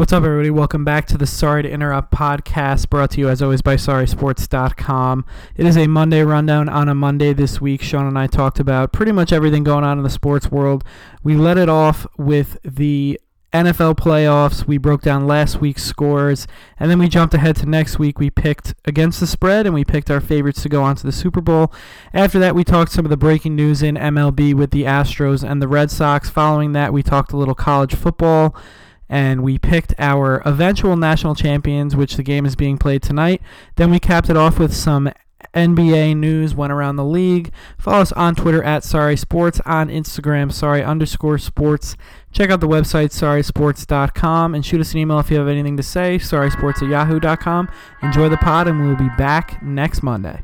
What's up, everybody? Welcome back to the Sorry to Interrupt podcast, brought to you as always by SorrySports.com. It is a Monday rundown on a Monday this week. Sean and I talked about pretty much everything going on in the sports world. We let it off with the NFL playoffs. We broke down last week's scores, and then we jumped ahead to next week. We picked against the spread, and we picked our favorites to go on to the Super Bowl. After that, we talked some of the breaking news in MLB with the Astros and the Red Sox. Following that, we talked a little college football and we picked our eventual national champions, which the game is being played tonight. Then we capped it off with some NBA news, went around the league. Follow us on Twitter at Sorry Sports, on Instagram, Sorry underscore Sports. Check out the website, SorrySports.com, and shoot us an email if you have anything to say, SorrySports at Yahoo.com. Enjoy the pod, and we'll be back next Monday.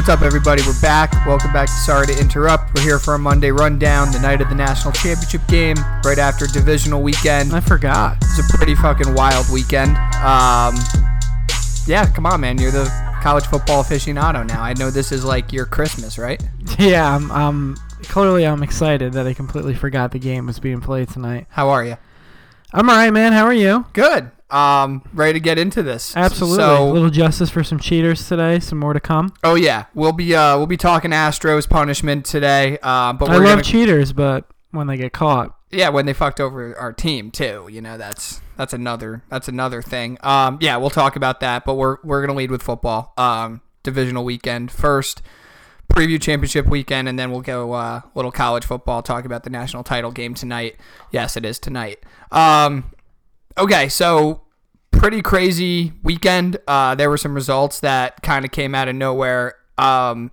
What's up, everybody? We're back. Welcome back to Sorry to Interrupt. We're here for a Monday rundown, the night of the national championship game, right after divisional weekend. I forgot. It's a pretty fucking wild weekend. Um, yeah, come on, man. You're the college football aficionado now. I know this is like your Christmas, right? Yeah, I'm, I'm clearly I'm excited that I completely forgot the game was being played tonight. How are you? I'm all right, man. How are you? Good. Um, ready to get into this. Absolutely. So, a little justice for some cheaters today. Some more to come. oh yeah, we'll be uh we'll be talking Astros punishment today. Uh, but I love gonna, cheaters, but when they get caught, yeah when they fucked over our team too you know that's that's another that's another thing um yeah we'll talk about that but we're we're gonna lead with football um divisional weekend first preview championship weekend and then we'll go uh little college football talk about the national title game tonight yes it is tonight um okay so pretty crazy weekend uh there were some results that kind of came out of nowhere um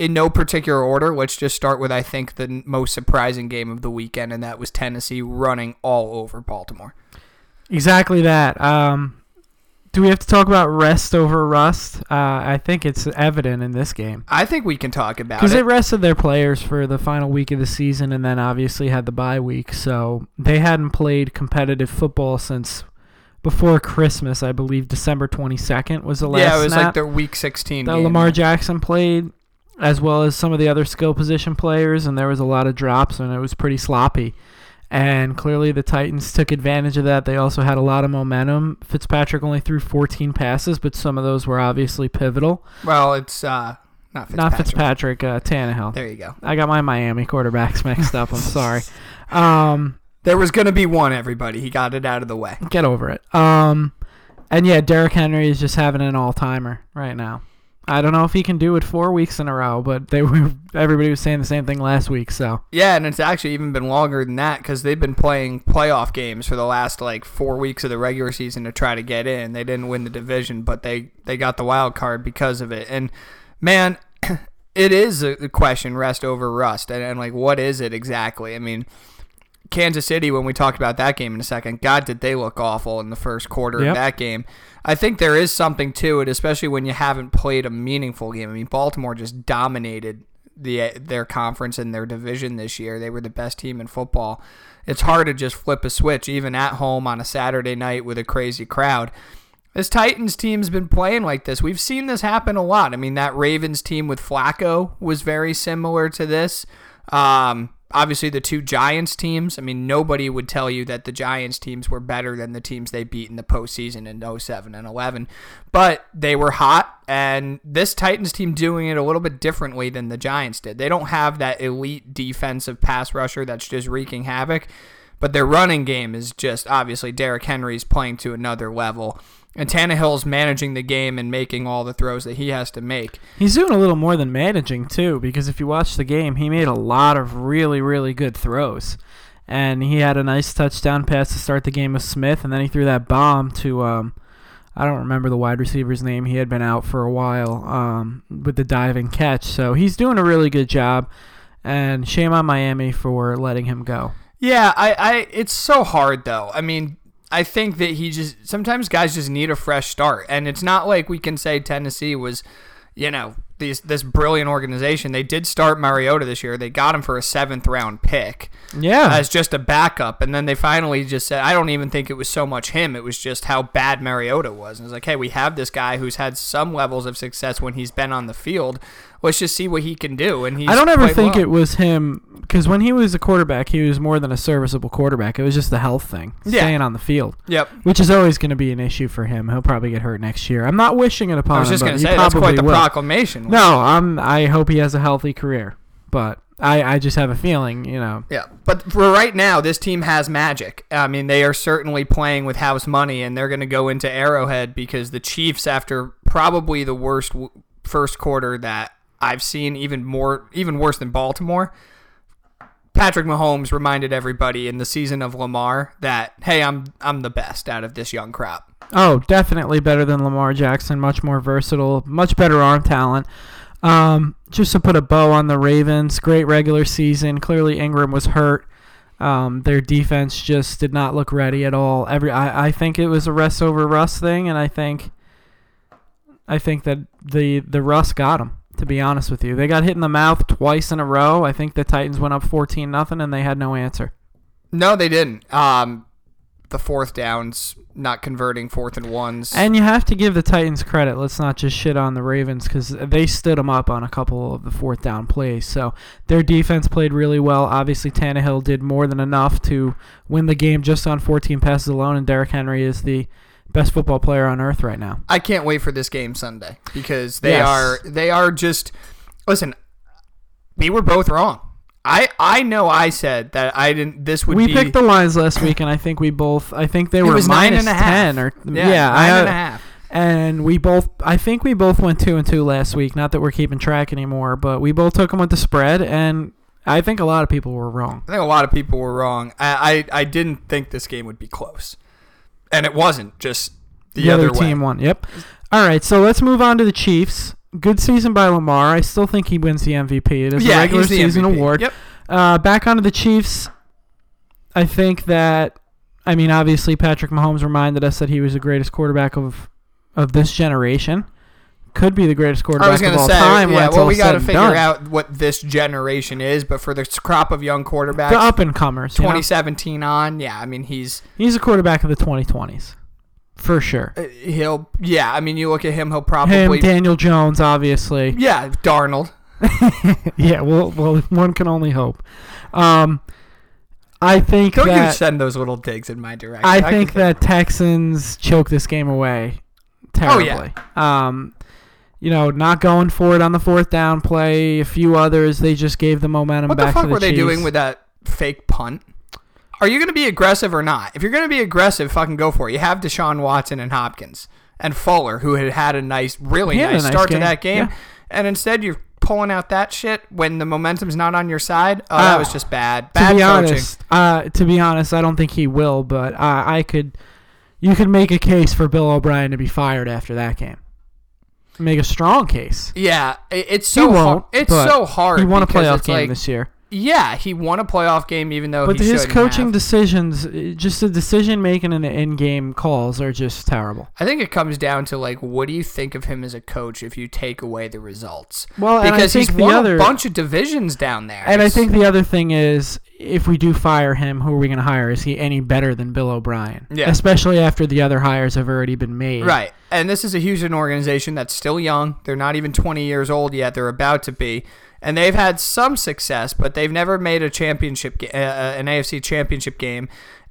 in no particular order, let's just start with I think the most surprising game of the weekend, and that was Tennessee running all over Baltimore. exactly that. Um, do we have to talk about rest over rust? Uh, I think it's evident in this game I think we can talk about it. because it. they rested their players for the final week of the season, and then obviously had the bye week, so they hadn't played competitive football since before Christmas. I believe December 22nd was the last. yeah, it was snap. like their Week 16 that game. Lamar Jackson played, as well as some of the other skill position players, and there was a lot of drops, and it was pretty sloppy. And clearly, the Titans took advantage of that. They also had a lot of momentum. Fitzpatrick only threw 14 passes, but some of those were obviously pivotal. Well, it's uh, not Fitzpatrick. Not Fitzpatrick, uh, Tannehill. There you go. I got my Miami quarterbacks mixed up. I'm sorry. Um, There was going to be one, everybody. He got it out of the way. get over it. Um, and yeah, Derrick Henry is just having an all timer right now. I don't know if he can do it four weeks in a row, but they were everybody was saying the same thing last week. So Yeah, and it's actually even been longer than that because they've been playing playoff games for the last like four weeks of the regular season to try to get in. They didn't win the division, but they they got the wild card because of it. And man, it is a question rest over rust, and, and like what is it exactly? I mean. Kansas City, when we talked about that game in a second, God, did they look awful in the first quarter Yep. of that game. I think there is something to it, especially when you haven't played a meaningful game. I mean, Baltimore just dominated the their conference and their division this year. They were the best team in football. It's hard to just flip a switch, even at home on a Saturday night with a crazy crowd. This Titans team's been playing like this. We've seen this happen a lot. I mean, that Ravens team with Flacco was very similar to this. Um, obviously, the two Giants teams. I mean, nobody would tell you that the Giants teams were better than the teams they beat in the postseason in 07 and 11, but they were hot. And this Titans team doing it a little bit differently than the Giants did. They don't have that elite defensive pass rusher that's just wreaking havoc. But their running game is just obviously Derrick Henry's playing to another level. And Tannehill's managing the game and making all the throws that he has to make. he's doing a little more than managing too, because if you watch the game, he made a lot of really really good throws, and he had a nice touchdown pass to start the game with Smith, and then he threw that bomb to um, I don't remember the wide receiver's name. He had been out for a while um, with the diving catch, so he's doing a really good job. And shame on Miami for letting him go. Yeah, I, I it's so hard though. I mean, I think that he just sometimes guys just need a fresh start, and it's not like we can say Tennessee was, you know, these this brilliant organization. They did start Mariota this year. They got him for a seventh round pick Yeah. as just a backup, and then they finally just said, I don't even think it was so much him. It was just how bad Mariota was. And it's like, hey, we have this guy who's had some levels of success when he's been on the field. Let's just see what he can do. And he's I don't ever think well. it was him because when he was a quarterback, he was more than a serviceable quarterback. It was just the health thing, Yeah. staying on the field, Yep. which is always going to be an issue for him. He'll probably get hurt next year. I'm not wishing it upon him. I was just gonna say that's quite the will. proclamation. No, I'm. I hope he has a healthy career, but I, I just have a feeling, you know. Yeah, but for right now, this team has magic. I mean, they are certainly playing with house money, and they're going to go into Arrowhead because the Chiefs, after probably the worst w- first quarter that I've seen, even more, even worse than Baltimore. Patrick Mahomes reminded everybody in the season of Lamar that, hey, I'm I'm the best out of this young crop. Oh, definitely better than Lamar Jackson. Much more versatile. Much better arm talent. Um, just to put a bow on the Ravens, great regular season. Clearly, Ingram was hurt. Um, their defense just did not look ready at all. Every I, I think it was a rest over Russ thing, and I think I think that the the Russ got them. To be honest with you, they got hit in the mouth twice in a row. I think the Titans went up fourteen nothing, and they had no answer. No, they didn't. Um, the fourth downs, not converting fourth and ones. And you have to give the Titans credit. Let's not just shit on the Ravens because they stood them up on a couple of the fourth down plays. So their defense played really well. Obviously, Tannehill did more than enough to win the game just on 14 passes alone, and Derrick Henry is the best football player on earth right now. I can't wait for this game Sunday because they Yes. are they are just listen. We were both wrong. I I know I said that I didn't. This would we be. picked the lines last week, and I think we both. I think they were was nine minus and a half. ten or yeah, yeah. nine I, and a half. And we both, I think we both went two and two last week. Not that we're keeping track anymore, but we both took them with the spread, and I think a lot of people were wrong. I think a lot of people were wrong. I I, I didn't think this game would be close, and it wasn't. Just the, The, other, way. team won. Yep. All right, so let's move on to the Chiefs. Good season by Lamar. I still think he wins the MVP. It is yeah, a regular season MVP. award. Yep. Uh, back onto the Chiefs. I think that, I mean, obviously Patrick Mahomes reminded us that he was the greatest quarterback of of this generation. Could be the greatest quarterback I of all say, time. yeah. Well, we got to figure done. out what this generation is, but for this crop of young quarterbacks, the up and comers. you know? 2017 on, yeah. I mean, he's He's a quarterback of the 2020s, for sure. uh, he'll yeah. I mean, you look at him, he'll probably Him, Daniel Jones, obviously. yeah. Darnold. yeah, well, well, one can only hope. Um, I think Don't you send those little digs in my direction? I can think that Texans choke this game away terribly. Oh, yeah. Um, you know, not going for it on the fourth down play. A few others, they just gave the momentum What back the fuck to the fuck were they doing with that fake punt? Are you going to be aggressive or not? If you're going to be aggressive, fucking go for it. You have Deshaun Watson and Hopkins and Fuller, who had had a nice, really had a nice nice start game, to that game, yeah. and instead you're pulling out that shit when the momentum's not on your side. Oh, that Uh, was just bad. to Bad be coaching. honest, uh, to be honest, I don't think he will. But uh, I could, you could make a case for Bill O'Brien to be fired after that game. Make a strong case. Yeah, it- it's so hard. won't. It's but so hard. He won a playoff game like, this year. Yeah, he won a playoff game even though But his coaching have. decisions, uh, just the decision making and the in game calls are just terrible. I think it comes down to like, what do you think of him as a coach if you take away the results? Well, because he's think the won other- a bunch of divisions down there. And I think the other thing is, if we do fire him, who are we going to hire? Is he any better than Bill O'Brien? Yeah. Especially after the other hires have already been made. right, and this is a Houston organization that's still young. They're not even 20 years old yet. They're about to be, and they've had some success, but they've never made a championship, ga- uh, uh, an AFC championship game.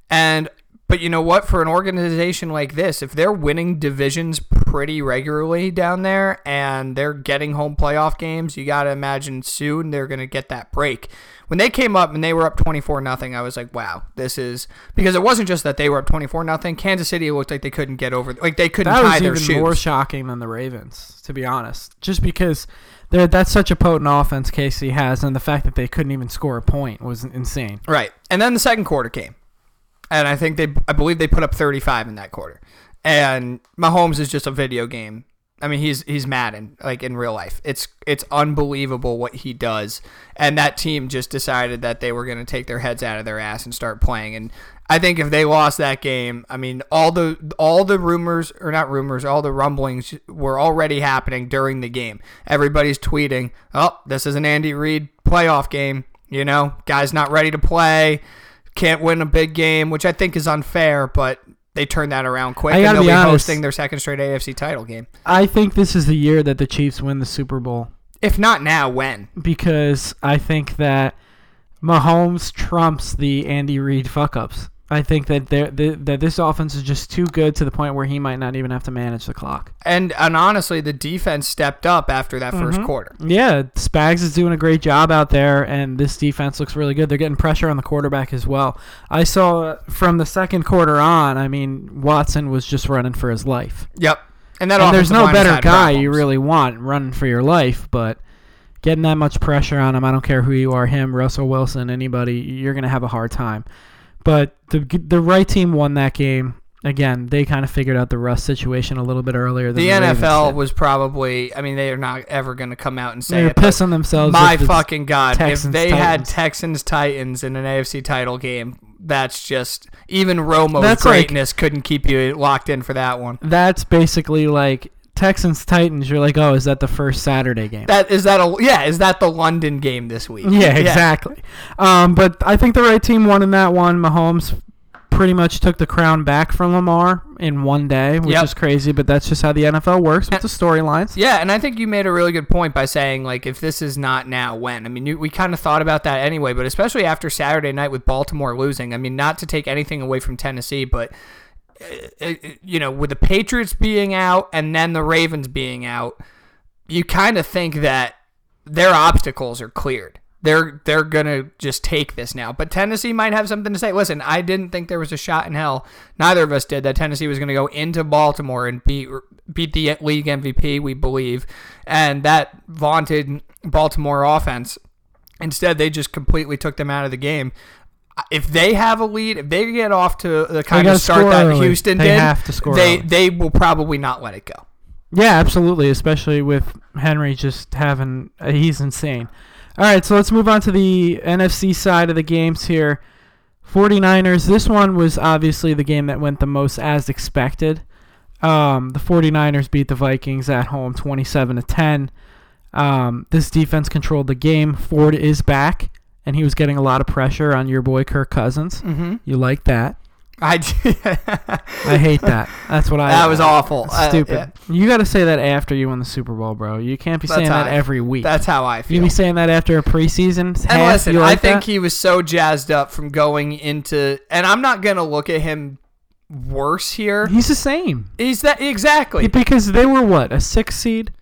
And but you know what? For an organization like this, if they're winning divisions pretty regularly down there and they're getting home playoff games, you got to imagine soon they're going to get that break. When they came up and they were up 24 nothing, I was like, "Wow, this is because it wasn't just that they were up 24 nothing. Kansas City looked like they couldn't get over like they couldn't That tie was even more shocking than the Ravens, to be honest. Just because that's such a potent offense Casey has, and the fact that they couldn't even score a point was insane. Right. And then the second quarter came. And I think they I believe they put up 35 in that quarter. And Mahomes is just a video game I mean, he's he's Madden like in real life. It's it's unbelievable what he does, and that team just decided that they were going to take their heads out of their ass and start playing. And I think if they lost that game, I mean, all the all the rumors or not rumors, all the rumblings were already happening during the game. Everybody's tweeting, "Oh, this is an Andy Reid playoff game." You know, guys not ready to play, can't win a big game, which I think is unfair, but they turned that around quick, and they'll be be honest. hosting their second straight AFC title game. I think this is the year that the Chiefs win the Super Bowl If not now, when? because I think that Mahomes trumps the Andy Reid fuck ups. I think that they're, they that this offense is just too good to the point where he might not even have to manage the clock. And and honestly, the defense stepped up after that first Mhm. quarter. Yeah, Spags is doing a great job out there, and this defense looks really good. They're getting pressure on the quarterback as well. I saw from the second quarter on. I mean, Watson was just running for his life. Yep. And that and there's no better guy you really want running for your life, but getting that much pressure on him, I don't care who you are, him, Russell Wilson, anybody, you're going to have a hard time. But the the right team won that game. Again, they kind of figured out the Russ situation a little bit earlier than The the, NFL was probably. I mean, they are not ever going to come out and say they're it. pissing themselves. My fucking god! Texans, if they had Texans Titans in an AFC title game, that's just even Romo's That's like- greatness couldn't keep you locked in for that one. That's basically like Texans Titans. You're like, oh, is that the first Saturday game? That is that a yeah? Is that the London game this week? Yeah, exactly. Um, but I think the right team won in that one. Mahomes pretty much took the crown back from Lamar in one day, which Yep. is crazy, but that's just how the NFL works with the storylines. Yeah, and I think you made a really good point by saying like if this is not now, when? I mean, you, we kind of thought about that anyway, but especially after Saturday night with Baltimore losing. I mean, not to take anything away from Tennessee, but Uh, uh, you know, with the Patriots being out and then the Ravens being out, you kind of think that their obstacles are cleared. They're they're gonna just take this now. But Tennessee might have something to say. Listen, I didn't think there was a shot in hell. Neither of us did that Tennessee was gonna go into Baltimore and beat beat the league MVP. We believe, and that vaunted Baltimore offense. Instead, they just completely took them out of the game. If they have a lead, if they get off to the kind of start that early. Houston They did, have to score they early. they will probably not let it go. Yeah, absolutely, especially with Henry just having uh, he's insane. All right, so let's move on to the NFC side of the games here. 49ers, this one was obviously the game that went the most as expected. Um, the 49ers beat the Vikings at home 27 to 10. Um, this defense controlled the game. Ford is back, and he was getting a lot of pressure on your boy Kirk Cousins. Mm-hmm. You like that? I I hate that. That's what I. That was awful. Uh, Stupid. yeah. You got to say that after you win the Super Bowl, bro. You can't be That's saying that I- every week. That's how I feel. you be saying that after a preseason and half. listen, you I think that? he was so jazzed up from going into, and I'm not gonna look at him worse here. he's the same He's that exactly. because they were what a six seed,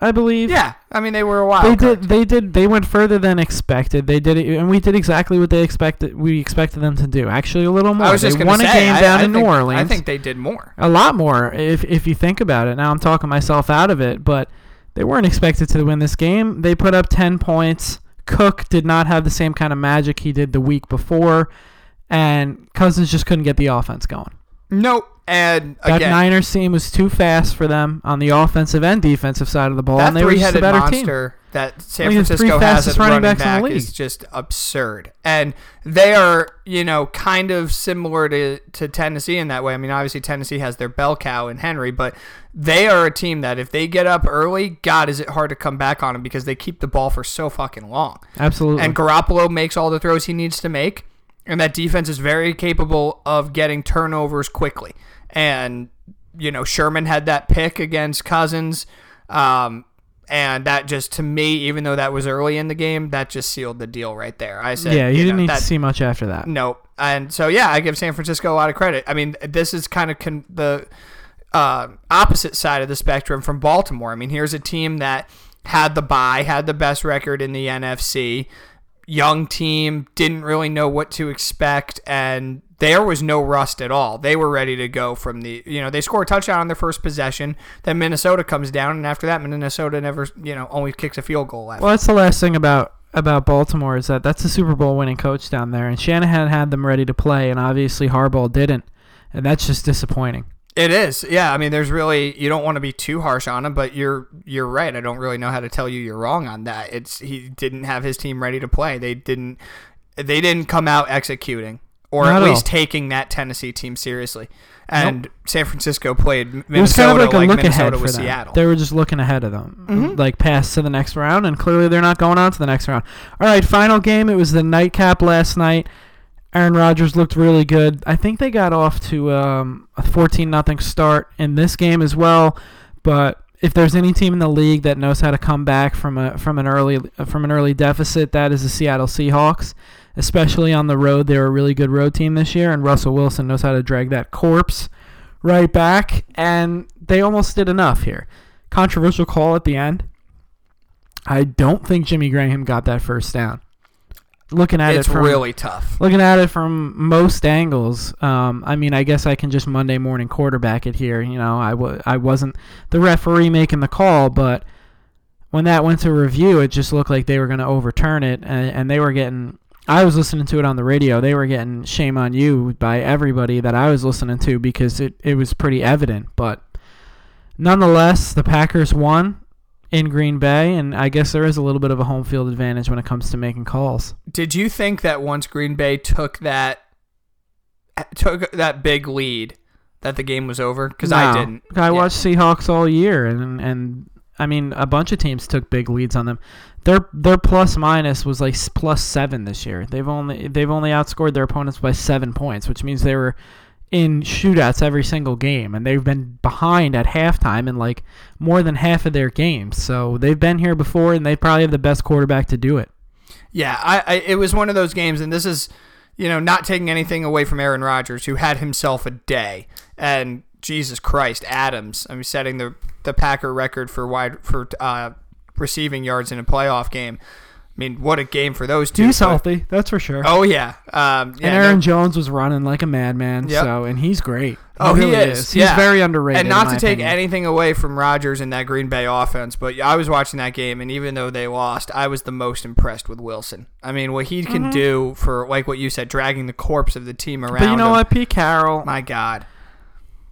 I believe. Yeah, I mean they were a while. They did. They did. They went further than expected. They did it, and we did exactly what they expected. We expected them to do. Actually, a little more. I was just they won say, a game I- down I in think- New Orleans. I think they did more. a lot more if if you think about it. Now I'm talking myself out of it, but they weren't expected to win this game. They put up 10 points. Cook did not have the same kind of magic he did the week before, and Cousins just couldn't get the offense going. Nope. And That again, Niners team was too fast for them on the offensive and defensive side of the ball, that and they were just a better team. monster that San the three Francisco has at running running backs in the back is just absurd. And they are, you know, kind of similar to, to Tennessee in that way. I mean, obviously Tennessee has their bell cow in Henry, but they are a team that if they get up early, God, is it hard to come back on them because they keep the ball for so fucking long. Absolutely. And Garoppolo makes all the throws he needs to make, and that defense is very capable of getting turnovers quickly. And you know, Sherman had that pick against Cousins, um, and that just to me, even though that was early in the game, that just sealed the deal right there. I said, yeah, you, you didn't know, need that, to see much after that. Nope. And so yeah, I give San Francisco a lot of credit. I mean, this is kind of con- the uh, opposite side of the spectrum from Baltimore. I mean, here's a team that had the bye, had the best record in the NFC, young team, didn't really know what to expect, and there was no rust at all. They were ready to go from the, you know, they score a touchdown on their first possession. Then Minnesota comes down, and after that, Minnesota never, you know, only kicks a field goal left. Well, that's the last thing about about Baltimore is that that's a Super Bowl winning coach down there, and Shanahan had them ready to play, and obviously Harbaugh didn't, and that's just disappointing. It is, yeah. I mean, there's really you don't want to be too harsh on him, but you're you're right. I don't really know how to tell you you're wrong on that. It's he didn't have his team ready to play. They didn't they didn't come out executing or Not at least all. taking that Tennessee team seriously. And San Francisco played It was Minnesota kind of like a look Minnesota ahead for them. Seattle. They were just looking ahead of them, Mhm. like past to the next round, and clearly they're not going on to the next round. All right, final game. It was the nightcap last night. Aaron Rodgers looked really good. I think they got off to um, a 14 nothing start in this game as well. But if there's any team in the league that knows how to come back from a from an early from an early deficit, that is the Seattle Seahawks. Especially on the road, they're a really good road team this year, and Russell Wilson knows how to drag that corpse right back, and they almost did enough here. Controversial call at the end. I don't think Jimmy Graham got that first down. Looking at it's it it's really tough. looking at it from most angles, um, I mean, I guess I can just Monday morning quarterback it here. You know, I w- I wasn't the referee making the call, but when that went to review, it just looked like they were going to overturn it, and, and they were getting. I was listening to it on the radio. They were getting shame on you by everybody that I was listening to because it, it was pretty evident. But nonetheless, the Packers won in Green Bay, and I guess there is a little bit of a home field advantage when it comes to making calls. Did you think that once Green Bay took that took that big lead that the game was over? Because I didn't. I Yeah. watched Seahawks all year, and and I mean a bunch of teams took big leads on them. Their their plus minus was like plus seven this year. They've only they've only outscored their opponents by seven points, which means they were in shootouts every single game, and they've been behind at halftime in like more than half of their games. So they've been here before, and they probably have the best quarterback to do it. Yeah, I, I it was one of those games, and this is, you know, not taking anything away from Aaron Rodgers, who had himself a day, and Jesus Christ, Adams, I mean, setting the the Packer record for wide for uh, receiving yards in a playoff game. I mean, what a game for those two. He's but- healthy, that's for sure. Oh yeah, um, yeah and Aaron no- Jones was running like a madman. Yep. So and he's great. Oh, he really is, He's yeah. very underrated. and not to take opinion. anything away from Rodgers and that Green Bay offense, but I was watching that game, and even though they lost, I was the most impressed with Wilson. I mean, what he can do for, like what you said, dragging the corpse of the team around. Mm-hmm. But you know him. what, Pete Carroll? My God.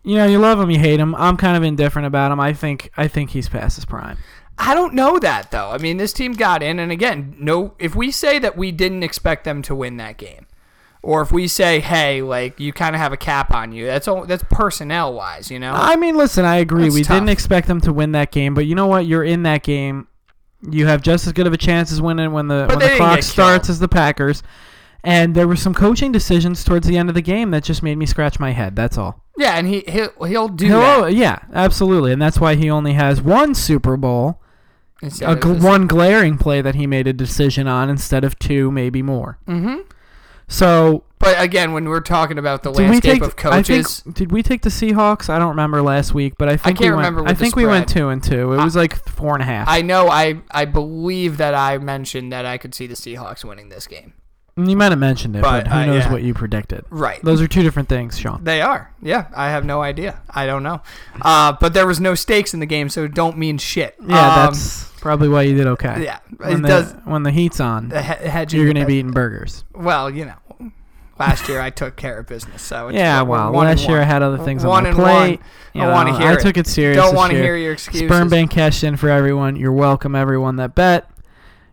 you know, you love him, you hate him. I'm kind of indifferent about him. I think I think he's past his prime. I don't know that though. I mean, this team got in, and again, no. If we say that we didn't expect them to win that game, or if we say, hey, like you kind of have a cap on you, that's all. That's personnel wise, you know. I mean, listen, I agree. That's we tough. didn't expect them to win that game, but you know what? You're in that game. You have just as good of a chance as winning when the But when the clock starts as the Packers. And there were some coaching decisions towards the end of the game that just made me scratch my head. That's all. yeah, and he he'll, he'll do He'll- that. yeah, absolutely, and that's why he only has one Super Bowl, instead a gl- one glaring play that he made a decision on instead of two, maybe more. Mm-hmm. So But again, when we're talking about the landscape take? of I think coaches, did we take the Seahawks? I don't remember last week, but I think can't we went, remember I think we went two and two. It I- was like four and a half. I know I I believe that I mentioned that I could see the Seahawks winning this game. You might have mentioned it, but, But, who uh, knows yeah. what you predicted? Right. Those are two different things, Sean. They are. Yeah, I have no idea. I don't know. Uh, but there was no stakes in the game, so it don't mean shit. Yeah, Um, that's probably why you did okay. yeah. When It the, does. when the heat's on, The he- you're gonna be eating burgers. Well, you know, last year I took care of business, so it's, Yeah, well, one last year I had other things One on my plate. one. I wanna hear I it. took it serious. Don't want to hear your excuses. Sperm Bank cashed in for everyone. You're welcome, everyone that bet.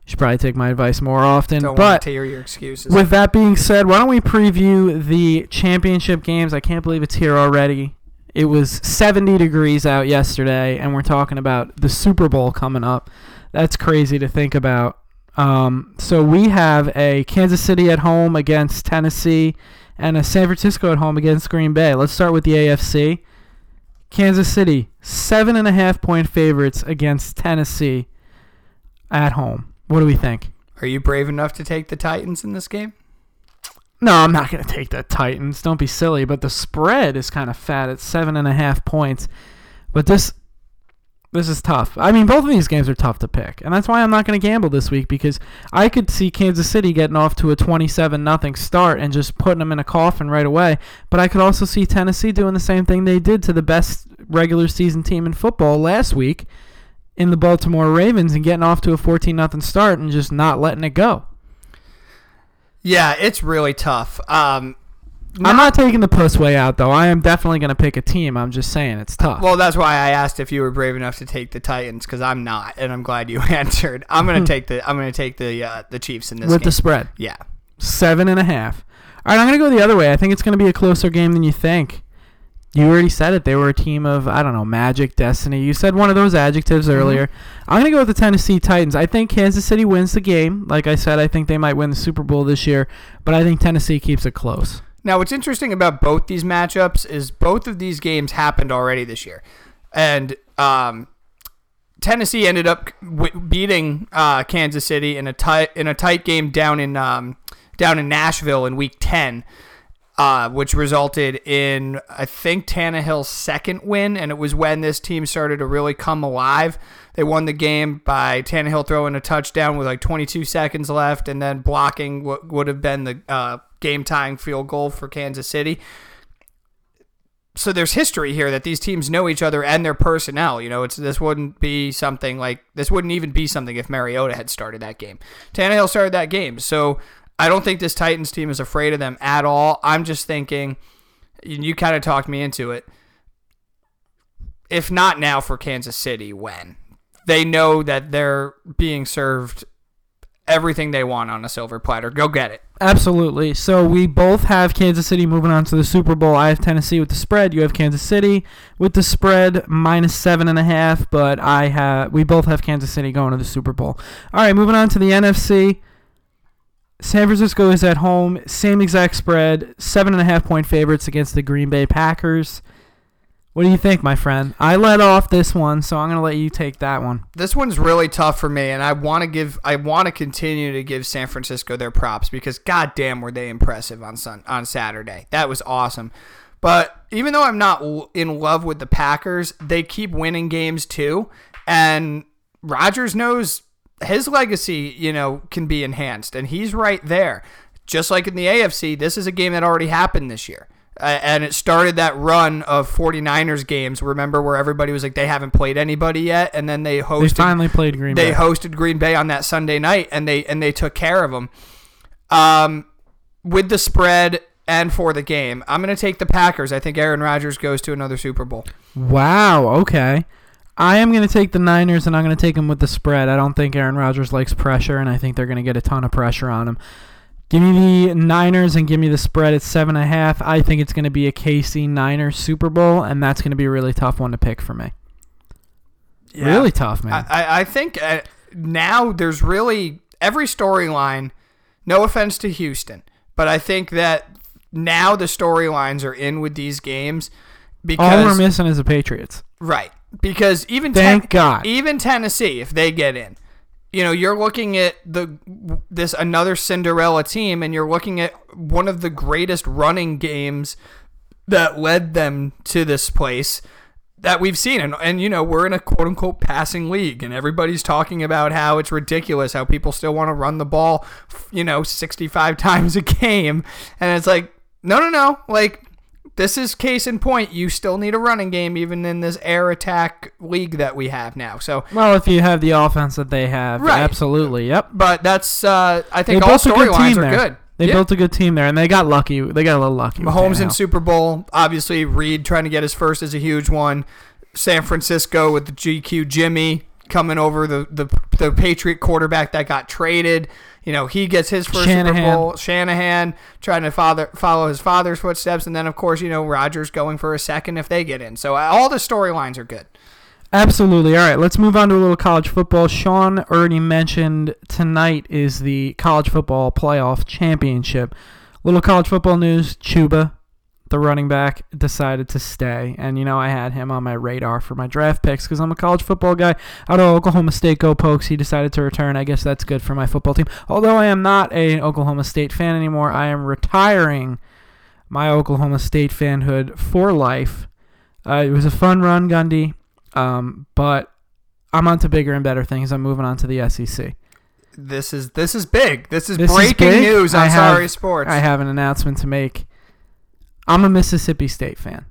You should probably take my advice more often. Don't but want to hear your excuses. With that being said, why don't we preview the championship games? I can't believe it's here already. It was 70 degrees out yesterday, and we're talking about the Super Bowl coming up. That's crazy to think about. Um, so we have a Kansas City at home against Tennessee, and a San Francisco at home against Green Bay. Let's start with the AFC. Kansas City, seven and a half point favorites against Tennessee at home. What do we think? Are you brave enough to take the Titans in this game? No, I'm not going to take the Titans. Don't be silly. But the spread is kind of fat at seven and a half points. But this, this is tough. I mean, both of these games are tough to pick, and that's why I'm not going to gamble this week because I could see Kansas City getting off to a 27 nothing start and just putting them in a coffin right away. But I could also see Tennessee doing the same thing they did to the best regular season team in football last week in the Baltimore Ravens and getting off to a 14 nothing start and just not letting it go. Yeah, it's really tough. Um, I'm not taking the puss way out though. I am definitely going to pick a team. I'm just saying it's tough. Well, that's why I asked if you were brave enough to take the Titans because I'm not, and I'm glad you answered. I'm gonna take the I'm gonna take the uh, the Chiefs in this with game. the spread, yeah, seven and a half. All right, I'm going to go the other way. I think it's going to be a closer game than you think. You already said it. They were a team of I don't know magic, destiny. You said one of those adjectives Mm-hmm. earlier. I'm going to go with the Tennessee Titans. I think Kansas City wins the game. Like I said, I think they might win the Super Bowl this year, but I think Tennessee keeps it close. Now, what's interesting about both these matchups is both of these games happened already this year, and um, Tennessee ended up w- beating uh, Kansas City in a tight in a tight game down in um, down in Nashville in Week Ten. Uh, which resulted in I think Tannehill's second win, and it was when this team started to really come alive. They won the game by Tannehill throwing a touchdown with like 22 seconds left, and then blocking what would have been the uh, game tying field goal for Kansas City. So there's history here that these teams know each other and their personnel. You know, it's this wouldn't be something like this wouldn't even be something if Mariota had started that game. Tannehill started that game, so I don't think this Titans team is afraid of them at all. I'm just thinking, you kind of talked me into it. If not now for Kansas City, when they know that they're being served everything they want on a silver platter, go get it. Absolutely. So we both have Kansas City moving on to the Super Bowl. I have Tennessee with the spread. You have Kansas City with the spread minus seven and a half. But I have we both have Kansas City going to the Super Bowl. All right, moving on to the NFC. San Francisco is at home, same exact spread, seven and a half point favorites against the Green Bay Packers. What do you think, my friend? I let off this one, so I'm gonna let you take that one. This one's really tough for me, and I want to give, I want to continue to give San Francisco their props because goddamn were they impressive on Sun on Saturday. That was awesome. But even though I'm not in love with the Packers, they keep winning games too, and Rodgers knows his legacy, you know, can be enhanced, and he's right there. Just like in the AFC, this is a game that already happened this year. Uh, and it started that run of 49ers games. Remember where everybody was like they haven't played anybody yet, and then they hosted. They finally played Green they Bay. hosted Green Bay on that Sunday night, and they and they took care of them. Um, with the spread and for the game, I'm going to take the Packers. I think Aaron Rodgers goes to another Super Bowl. Wow. Okay. I am going to take the Niners, and I'm going to take them with the spread. I don't think Aaron Rodgers likes pressure, and I think they're going to get a ton of pressure on him. Give me the Niners and give me the spread at seven and a half. I think it's going to be a KC Niners Super Bowl, and that's going to be a really tough one to pick for me. Really tough, man. I, I, I think uh, now there's really every storyline. No offense to Houston, but I think that now the storylines are in with these games because All we're missing is the Patriots. Right. Because even Thank God. even Tennessee, if they get in, you know, you're looking at the this another Cinderella team, and you're looking at one of the greatest running games that led them to this place that we've seen. And, and you know, we're in a quote unquote passing league, and everybody's talking about how it's ridiculous how people still want to run the ball, you know, 65 times a game. And it's like, no, no, no. Like, this is case in point. You still need a running game, even in this air attack league that we have now. So, Well, if you have the offense that they have, Right. absolutely. Yep. but that's, uh, I They think all built a good storylines are there. good. They Yeah. built a good team there, and they got lucky. They got a little lucky. Mahomes in Super Bowl. Obviously, Reid trying to get his first is a huge one. San Francisco with the GQ Jimmy coming over the the, the Patriot quarterback that got traded. You know, he gets his first Super Bowl. Shanahan trying to father, follow his father's footsteps, and then of course, you know, Rodgers going for a second if they get in. So uh, all the storylines are good. Absolutely. All right, let's move on to a little college football. Sean already mentioned tonight is the college football playoff championship. Little college football news: Chuba, the running back, decided to stay, and you know I had him on my radar for my draft picks because I'm a college football guy. Out of Oklahoma State, go Pokes! He decided to return. I guess that's good for my football team. Although I am not an Oklahoma State fan anymore, I am retiring my Oklahoma State fanhood for life. Uh, it was a fun run, Gundy. Um, but I'm on to bigger and better things. I'm moving on to the SEC. This is this is big. This is This is breaking big. news on have- Sorry Sports. I have an announcement to make. I'm a Mississippi State fan.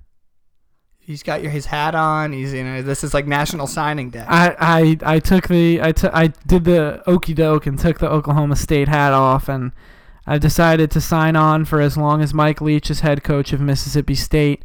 He's got your his hat on. He's you know this is like National Signing Day. I, I, I took the I, I did the okey doke and took the Oklahoma State hat off and I've decided to sign on for as long as Mike Leach is head coach of Mississippi State.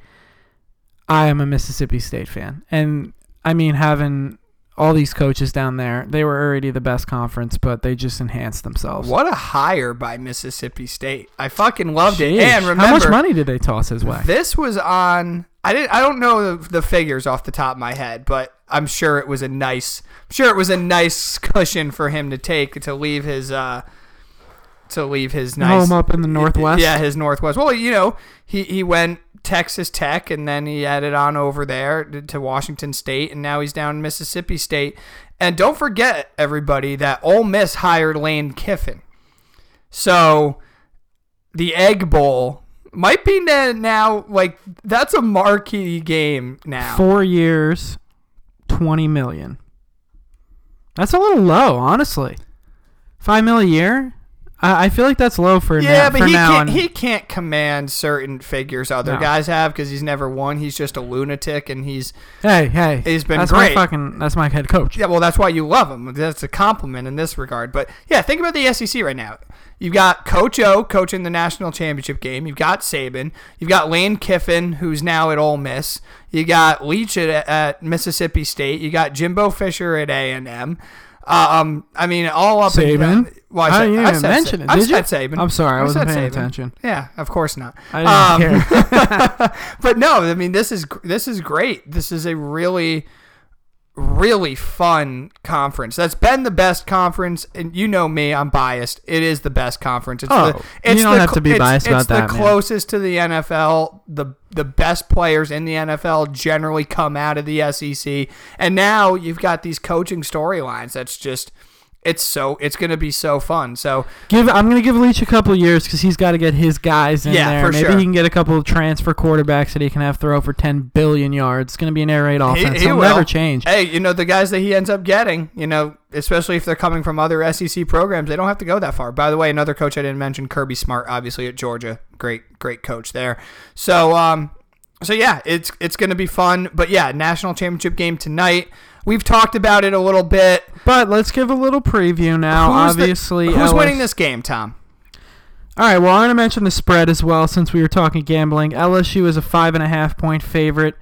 I am a Mississippi State fan. And I mean, having all these coaches down there, they were already the best conference, but they just enhanced themselves. What a hire by Mississippi State! I fucking loved it. And remember, how much money did they toss his way? This was on. I didn't. I don't know the, the figures off the top of my head, but I'm sure it was a nice. I'm sure it was a nice cushion for him to take to leave his. uh to leave his nice Home up in the Northwest? Yeah, his Northwest. Well, you know, he he went Texas Tech and then he headed on over there to Washington State and now he's down in Mississippi State. And don't forget everybody that Ole Miss hired Lane Kiffin. So the Egg Bowl might be now like that's a marquee game now. Four years, twenty million. That's a little low, honestly. Five mil a year. I, feel like that's low for yeah, now. but for he now can't and- he can't command certain figures other No. guys have because he's never won. He's just a lunatic and he's hey, hey, He's been that's great. My fucking, that's my head coach. Yeah, well, that's why you love him. That's a compliment in this regard. But yeah, think about the SEC right now. You've got Coach O coaching the national championship game. You've got Saban. You've got Lane Kiffin, who's now at Ole Miss. You got Leach at, at Mississippi State. You got Jimbo Fisher at A and M. Um, I mean, all up and down. Well, I I didn't I even said, mention Sa- it. I Did you? said Saban. I'm sorry, I wasn't said paying Saban. attention. Yeah, of course not. I didn't Um, care. but no, I mean this is this is great. This is a really really fun conference. That's been the best conference, and you know me, I'm biased. It is the best conference. It's Oh, the, you don't the, have to be biased it's about the that, man. closest to the NFL. The the best players in the NFL generally come out of the SEC, and now you've got these coaching storylines. That's just it's so it's going to be so fun. So Give I'm gonna give Leach a couple of years because he's got to get his guys in Yeah, there. for Maybe sure. he can get a couple of transfer quarterbacks that he can have throw for 10 billion yards. It's gonna be an air raid offense. he He'll will. never change. Hey, you know the guys that he ends up getting, you know, especially if they're coming from other SEC programs, they don't have to go that far. By the way, another coach I didn't mention, Kirby Smart, obviously at Georgia, great, great coach there. So, um, so yeah, it's it's going to be fun. But yeah, national championship game tonight. We've talked about it a little bit. But let's give a little preview now. Who's the- Obviously, who's LS winning this game, Tom? All right. Well, I'm gonna mention the spread as well since we were talking gambling. LSU is a five and a half point favorite.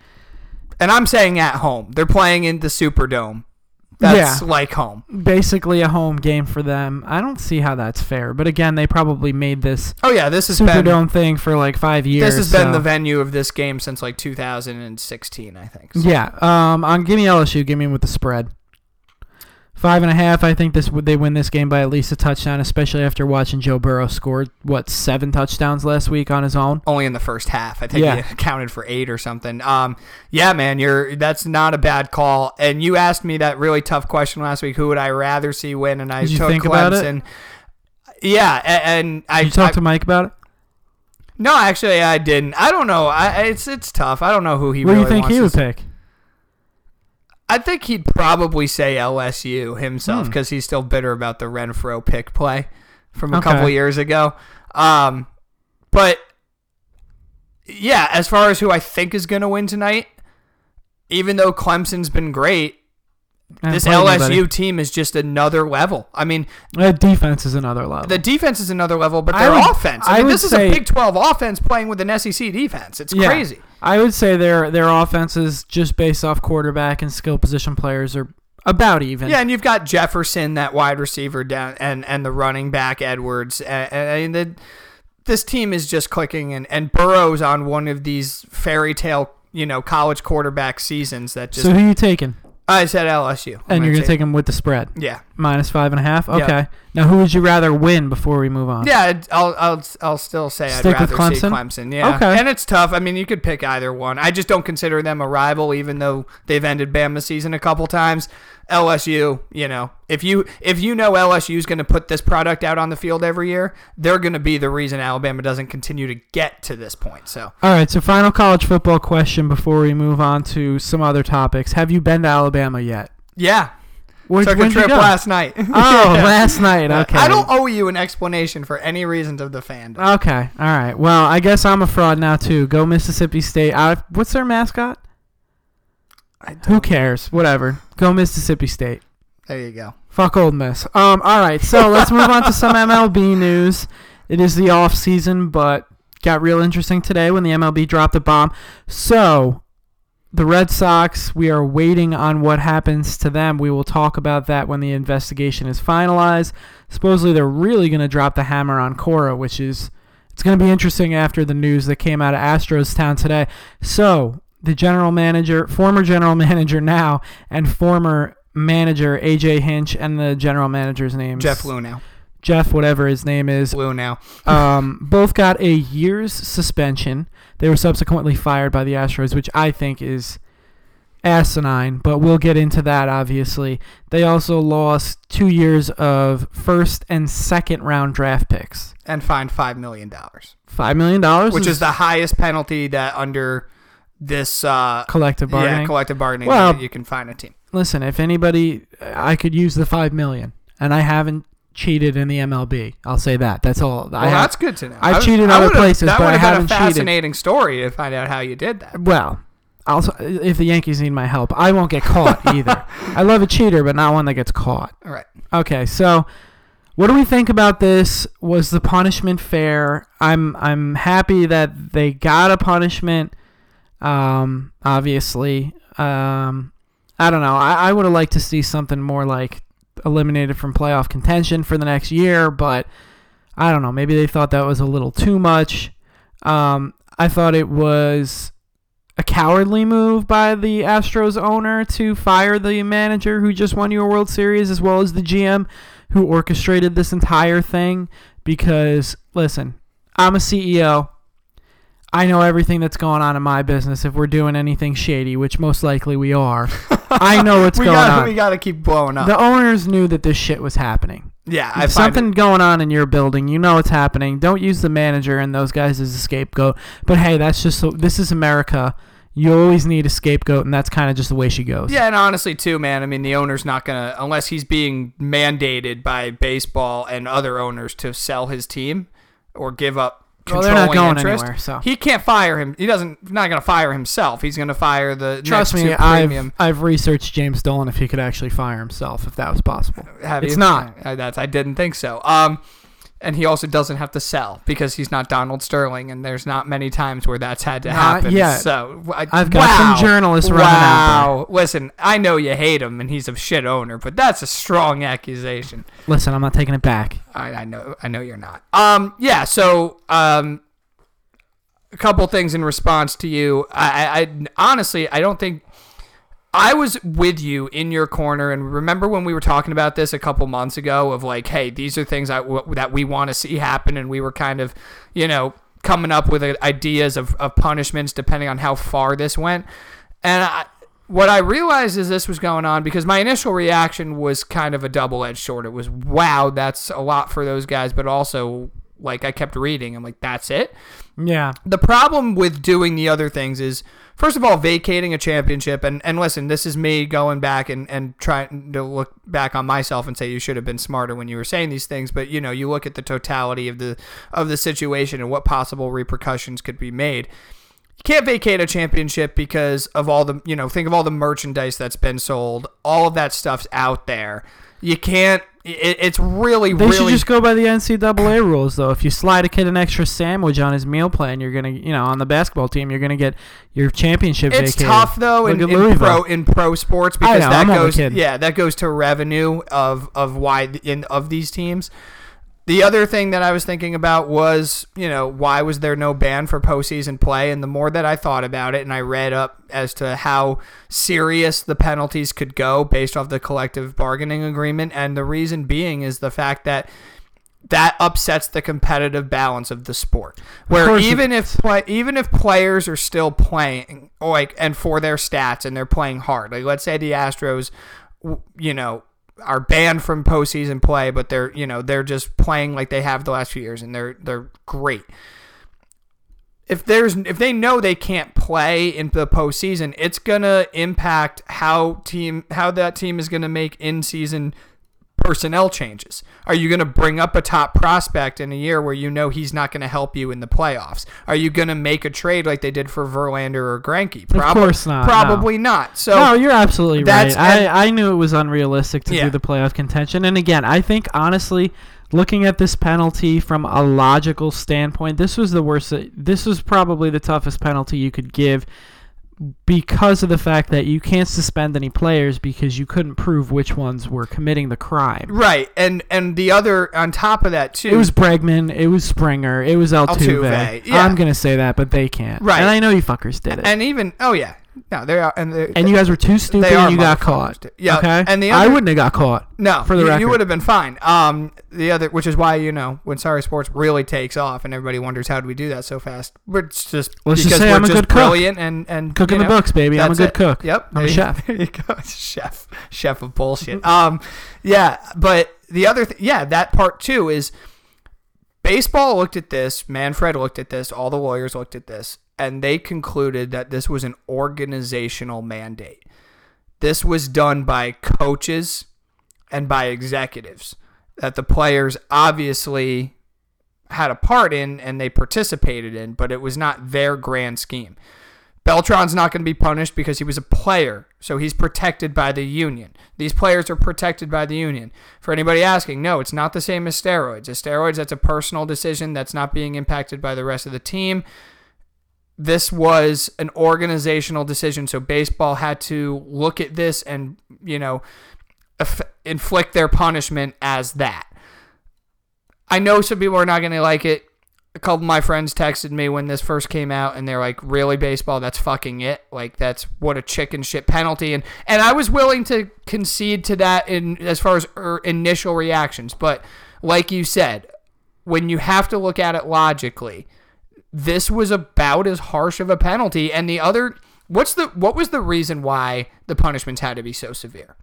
And I'm saying at home. They're playing in the Superdome. That's Yeah. like home. Basically, a home game for them. I don't see how that's fair. But again, they probably made this Oh yeah, this has been Superdome thing for like five years. this has been the venue of this game since like 2016, I think. So- Yeah. Um. On give me LSU. Give me with the spread. Five and a half. I think this would they win this game by at least a touchdown, especially after watching Joe Burrow score what seven touchdowns last week on his own. only in the first half. I think Yeah. he accounted for eight or something. Um, yeah, man, you're that's not a bad call. And you asked me that really tough question last week: Who would I rather see win? And I Did you took think about it? Clemson. Yeah, a- and I, Did you talk I- to Mike about it? no, actually, I didn't. I don't know. I, it's it's tough. I don't know who he. What do you think he would pick? I think he'd probably say LSU himself Hmm. because he's still bitter about the Renfrow pick play from a Okay. couple years ago. Um, but yeah, as far as who I think is going to win tonight, even though Clemson's been great, this LSU anybody. team is just another level. I mean, the defense is another level. the defense is another level, but their would- offense. I I mean, this is say- a Big 12 offense playing with an SEC defense. It's Yeah. crazy. I would say their their offenses just based off quarterback and skill position players are about even. Yeah, and you've got Jefferson, that wide receiver down, and and the running back Edwards, and, and the, this team is just clicking, and and Burrow's on one of these fairy tale, you know, college quarterback seasons that just. So who are you taking? I said LSU, I'm And you're gonna take- take them with the spread Yeah, minus five and a half. Yeah. Okay. Now who would you rather win before we move on? yeah. I'll I'll I'll still say Stick I'd with rather see Clemson? Clemson. Yeah, Okay. and it's tough. I mean, you could pick either one. I just don't consider them a rival, even though they've ended Bama's season a couple times. LSU, you know, if you if you know LSU is going to put this product out on the field every year, they're going to be the reason Alabama doesn't continue to get to this point. So, All right. So final college football question before we move on to some other topics. Have you been to Alabama yet? yeah, Where'd, took a trip last night. Oh, last night. Okay. I don't owe you an explanation for any reasons of the fandom. Okay. All right. Well, I guess I'm a fraud now too. Go Mississippi State. I, what's their mascot? Who cares? Whatever. Go Mississippi State. There you go. Fuck Ole Miss. Um. All right. So let's move on to some MLB news. It is the off season, but got real interesting today when the MLB dropped a bomb. So, the Red Sox, we are waiting on what happens to them. We will talk about that when the investigation is finalized. Supposedly, they're really going to drop the hammer on Cora, which is it's going to be interesting after the news that came out of Astros Town today. So, the general manager, former general manager now, and former manager AJ Hinch, and the general manager's name is Jeff Luhnow. Jeff, whatever his name is, Luhnow. um, both got a year's suspension. They were subsequently fired by the Astros, which I think is asinine, but we'll get into that obviously. They also lost two years of first and second round draft picks. And fined $5 million. $5 million? Which is the highest penalty that under this uh, collective bargaining. Yeah, collective bargaining Well- you can find a team. Listen, if anybody, I could use the 5 million, and I haven't cheated in the MLB. I'll say that. That's all. Well, I have- that's good to know. I've I- cheated I other places, that but I would've been haven't a cheated. fascinating story to find out how you did that. Well, also, if the Yankees need my help, I won't get caught either. I love a cheater, but not one that gets caught. All right. Okay, so what do we think about this? Was the punishment fair? I'm I'm happy that they got a punishment. Um, obviously, um, I don't know. I, I would have liked to see something more like eliminated from playoff contention for the next year, but I don't know. Maybe they thought that was a little too much. Um, I thought it was a cowardly move by the Astros owner to fire the manager who just won you a World Series as well as the GM who orchestrated this entire thing because listen, I'm a CEO. I know everything that's going on in my business if we're doing anything shady, which most likely we are. I know what's we going gotta, on. We got to keep blowing up. The owners knew that this shit was happening. yeah, I something going on in your building, you know it's happening. Don't use the manager and those guys as a scapegoat. But hey, that's just so, this is America. You always need a scapegoat, and that's kind of just the way she goes. Yeah, and honestly, too, man. I mean, the owner's not gonna unless he's being mandated by baseball and other owners to sell his team or give up Well, they're not going interest. anywhere, so. He can't fire him. He doesn't. Not gonna fire himself. He's gonna fire the Trust me, I've. I've researched James Dolan if he could actually fire himself if that was possible. Have it's you? not. I, that's I didn't think so. Um, and he also doesn't have to sell because he's not Donald Sterling, and there's not many times where that's had to Not happen. yet. So I, I've got wow. some journalists running out Wow. Listen, I know you hate him, and he's a shit owner, but that's a strong accusation. Listen, I'm not taking it back. I, I know, I know you're not. Um, yeah. So, um, a couple things in response to you. I, I honestly, I don't think I was with you in your corner. And remember when we were talking about this a couple months ago of like, hey, these are things I, w- that we want to see happen, and we were kind of, you know, coming up with uh, ideas of, of punishments depending on how far this went. And I, what I realized as this was going on, because my initial reaction was kind of a double edged sword. It was, wow, that's a lot for those guys, but also, like, I kept reading. I'm like, that's it. Yeah. The problem with doing the other things is, first of all, vacating a championship. And, and listen, this is me going back and, and trying to look back on myself and say you should have been smarter when you were saying these things. But you know, you look at the totality of the of the situation and what possible repercussions could be made. You can't vacate a championship because of all the you know think of all the merchandise that's been sold. All of that stuff's out there. You can't. It, it's really They really should just go by the NCAA rules, though. If you slide a kid an extra sandwich on his meal plan, you're gonna, you know, on the basketball team, you're gonna get your championship It's vacated. tough though Look in, in pro in pro sports because know, that I'm goes yeah that goes to revenue of of why in of these teams. The other thing that I was thinking about was, you know, why was there no ban for postseason play? And the more that I thought about it and I read up as to how serious the penalties could go based off the collective bargaining agreement, and the reason being is the fact that that upsets the competitive balance of the sport. Where even if play, even if players are still playing like and for their stats and they're playing hard, like let's say the Astros, you know, are banned from postseason play, but they're you know they're just playing like they have the last few years and they're they're great. If there's if they know they can't play in the postseason, it's gonna impact how team how that team is gonna make in season personnel changes? Are you going to bring up a top prospect in a year where you know he's not going to help you in the playoffs? Are you going to make a trade like they did for Verlander or Greinke? Of course not, no. Probably not. So no, you're absolutely right. I, I knew it was unrealistic to Yeah. do the playoff contention. And again, I think honestly, looking at this penalty from a logical standpoint, this was the worst. This was probably the toughest penalty you could give because of the fact that you can't suspend any players because you couldn't prove which ones were committing the crime. Right, and and the other on top of that too. It was Bregman, it was Springer, it was Altuve. Altuve, yeah. I'm gonna say that, but they can't. Right. and I know you fuckers did it. and even oh yeah, no, they are and they And you guys were too stupid and you got caught. Yeah, Okay. and the other, I wouldn't have got caught. No, For the you, record. you would have been fine. Um, the other, which is why you know when Sorry Sports really takes off, and everybody wonders how do we do that so fast. We're just Let's just say we're I'm a just good cook. brilliant and and Cooking you the books, baby. I'm a good it. cook. Yep, I'm there you- chef. There you go, chef, chef of bullshit. um, yeah, but the other, th- yeah, that part too is baseball looked at this. Manfred looked at this. All the lawyers looked at this, and they concluded that this was an organizational mandate. This was done by coaches and by executives that the players obviously had a part in and they participated in, but it was not their grand scheme. Beltran's not going to be punished because he was a player, so he's protected by the union. These players are protected by the union. For anybody asking, no, it's not the same as steroids. As steroids, that's a personal decision that's not being impacted by the rest of the team. This was an organizational decision, so baseball had to look at this and, you know, eff- inflict their punishment as that. I know some people are not going to like it. A couple of my friends texted me when this first came out, and they're like, "Really, baseball? That's fucking it. Like, that's what a chicken shit penalty." And and I was willing to concede to that in as far as er, initial reactions, but like you said, when you have to look at it logically, this was about as harsh of a penalty. And the other, what's the what was the reason why the punishments had to be so severe?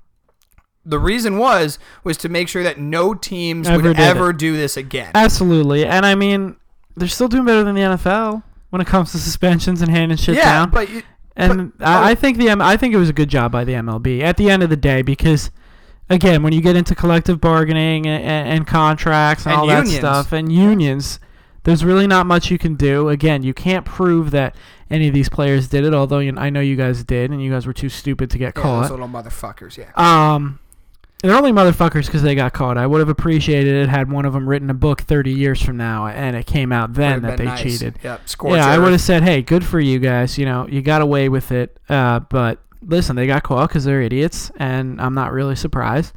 The reason was was to make sure that no teams Ever would ever it. do this again. Absolutely. And I mean, they're still doing better than the NFL when it comes to suspensions and handing shit yeah, down. but you, And But- I, I oh. think the I think it was a good job by the MLB at the end of the day because again, when you get into collective bargaining and, and contracts and, And all that stuff and unions, there's really not much you can do. Again, you can't prove that any of these players did it, although you, I know you guys did, and you guys were too stupid to get yeah, caught. those little motherfuckers. Yeah. Um, they're only motherfuckers because they got caught. I would have appreciated it had one of them written a book 30 years from now and it came out then that they nice. cheated. Yep. Yeah, I would have said, hey, good for you guys. You know, you got away with it. Uh, but listen, they got caught because they're idiots, and I'm not really surprised.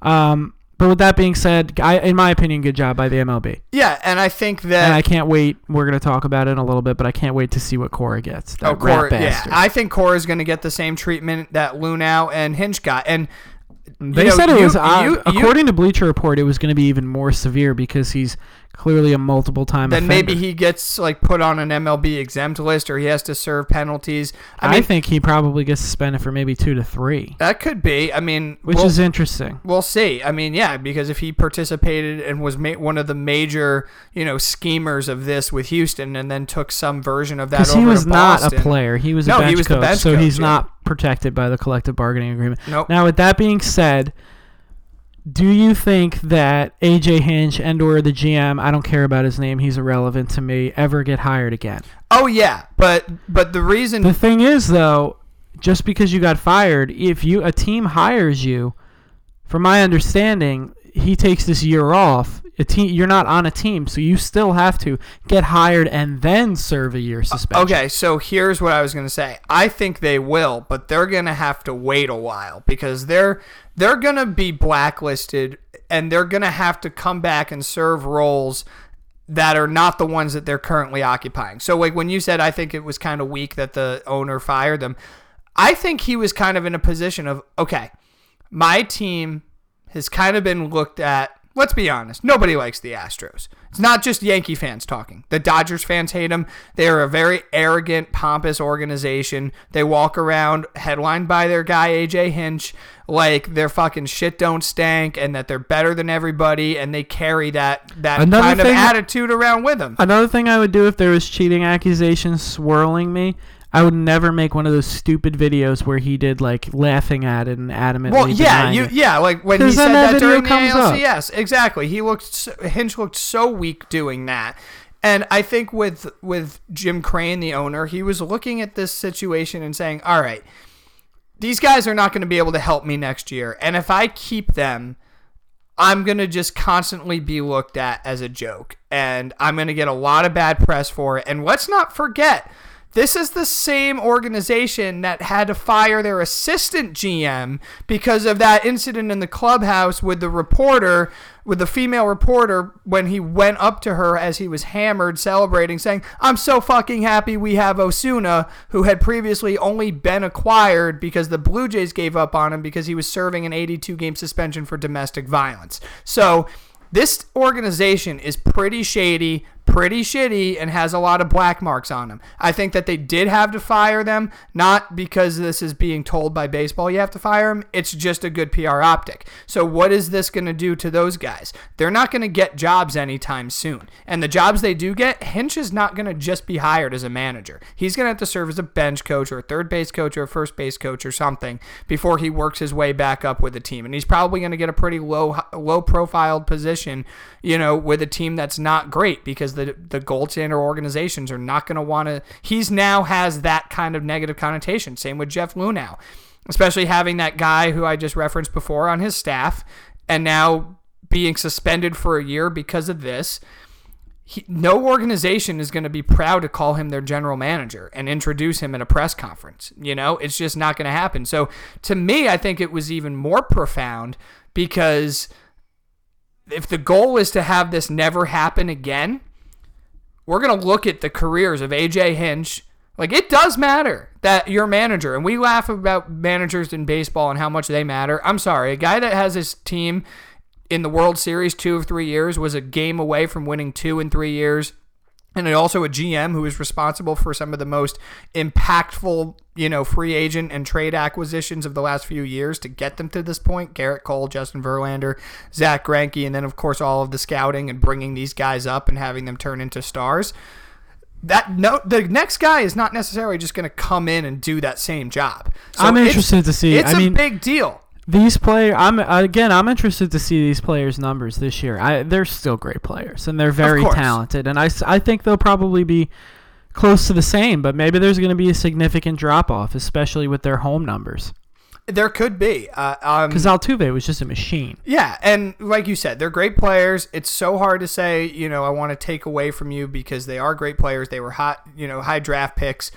Um, but with that being said, I, in my opinion, good job by the MLB. Yeah, and I think that And I can't wait. We're going to talk about it in a little bit, but I can't wait to see what Cora gets. That Oh, Cora, yeah. I think Cora's going to get the same treatment that Luhnow and Hinch got. And They you know, said it you- was, uh, you- you- according to Bleacher Report, it was going to be even more severe because he's clearly a multiple time then offender. maybe he gets like put on an MLB exempt list or he has to serve penalties. I I, mean, think he probably gets suspended for maybe two to three, that could be. I mean, which we'll, is interesting. we'll see. I mean, yeah, because if he participated and was ma- one of the major, you know, schemers of this with Houston, and then took some version of that Because over he was to not a player. He was a No, he bench was the coach, bench so coach, he's yeah. not protected by the collective bargaining agreement. Nope. Now, with that being said, do you think that AJ Hinch and or the GM, I don't care about his name, he's irrelevant to me, ever get hired again? Oh yeah, but but the reason The thing is though, just because you got fired, if you a team hires you, from my understanding, he takes this year off. A team, you're not on a team, so you still have to get hired and then serve a year uh, suspension. Okay, so here's what I was going to say. I think they will, but they're going to have to wait a while because they're they're going to be blacklisted and they're going to have to come back and serve roles that are not the ones that they're currently occupying. So like when you said I think it was kind of weak that the owner fired them, I think he was kind of in a position of okay, my team has kind of been looked at. Let's be honest. Nobody likes the Astros. It's not just Yankee fans talking. The Dodgers fans hate them. They are a very arrogant, pompous organization. They walk around headlined by their guy AJ Hinch like their fucking shit don't stank and that they're better than everybody and they carry that that Another kind of attitude around with them. Another thing I would do if there was cheating accusations swirling me, I would never make one of those stupid videos where he did like laughing at it and adamantly. Well, yeah, you it. yeah, like when he said that that, during the comes up. Exactly. He looked so, Hinch looked so weak doing that, and I think with with Jim Crane, the owner, he was looking at this situation and saying, "All right, these guys are not going to be able to help me next year, and if I keep them." I'm going to just constantly be looked at as a joke. And I'm going to get a lot of bad press for it. And let's not forget, this is the same organization that had to fire their assistant GM because of that incident in the clubhouse with the reporter, with the female reporter, when he went up to her as he was hammered, celebrating, saying, I'm so fucking happy we have Osuna, who had previously only been acquired because the Blue Jays gave up on him because he was serving an 82 game suspension for domestic violence. So, this organization is pretty shady, pretty shitty and has a lot of black marks on them. I think that they did have to fire them, not because this is being told by baseball you have to fire them. It's just a good PR optic. So, what is this going to do to those guys? They're not going to get jobs anytime soon. And the jobs they do get, Hinch is not going to just be hired as a manager. He's going to have to serve as a bench coach or a third base coach or a first base coach or something before he works his way back up with the team. And he's probably going to get a pretty low low profiled position, you know, with a team that's not great because the the goaltender organizations are not going to want to. He's now has that kind of negative connotation. Same with Jeff Luhnow, especially having that guy who I just referenced before on his staff, and now being suspended for a year because of this. He, no organization is going to be proud to call him their general manager and introduce him at a press conference. You know, it's just not going to happen. So to me, I think it was even more profound because if the goal is to have this never happen again, we're going to look at the careers of AJ Hinch. Like, it does matter that you're a manager. And we laugh about managers in baseball and how much they matter. I'm sorry. A guy that has his team in the World Series two of three years was a game away from winning two in three years and also a GM who is responsible for some of the most impactful, you know, free agent and trade acquisitions of the last few years to get them to this point. Gerrit Cole, Justin Verlander, Zach Greinke, and then of course all of the scouting and bringing these guys up and having them turn into stars. That no, the next guy is not necessarily just going to come in and do that same job. So I'm interested to see. It's I a mean, big deal. These players, I'm again, I'm interested to see these players' numbers this year. I, they're still great players, and they're very talented, and I, I think they'll probably be close to the same, but maybe there's going to be a significant drop off, especially with their home numbers. There could be. Uh, um, Because Altuve was just a machine. Yeah, and like you said, they're great players. It's so hard to say, you know, I want to take away from you because they are great players. They were hot, you know, high draft picks,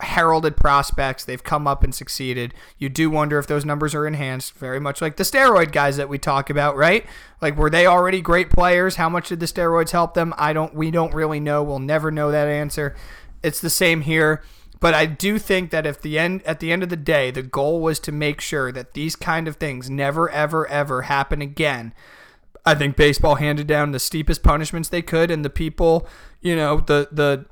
heralded prospects. They've come up and succeeded. You do wonder if those numbers are enhanced, very much like the steroid guys that we talk about, right? Like, were they already great players? How much did the steroids help them? I don't. We don't really know. We'll never know that answer. It's the same here. But I do think that if the end at the end of the day, the goal was to make sure that these kind of things never, ever, ever happen again. I think baseball handed down the steepest punishments they could, and the people, you know, the the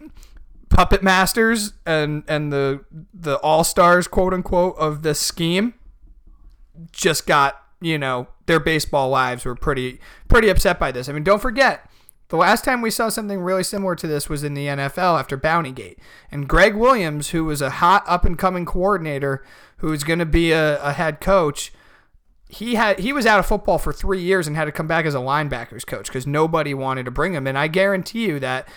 puppet masters and and the the all stars, quote unquote, of the scheme, just got you know their baseball lives were pretty pretty upset by this. I mean, don't forget. The last time we saw something really similar to this was in the NFL after Bountygate. And Gregg Williams, who was a hot up and coming coordinator who's going to be a, a head coach, he had he was out of football for three years and had to come back as a linebackers coach because nobody wanted to bring him. And I guarantee you that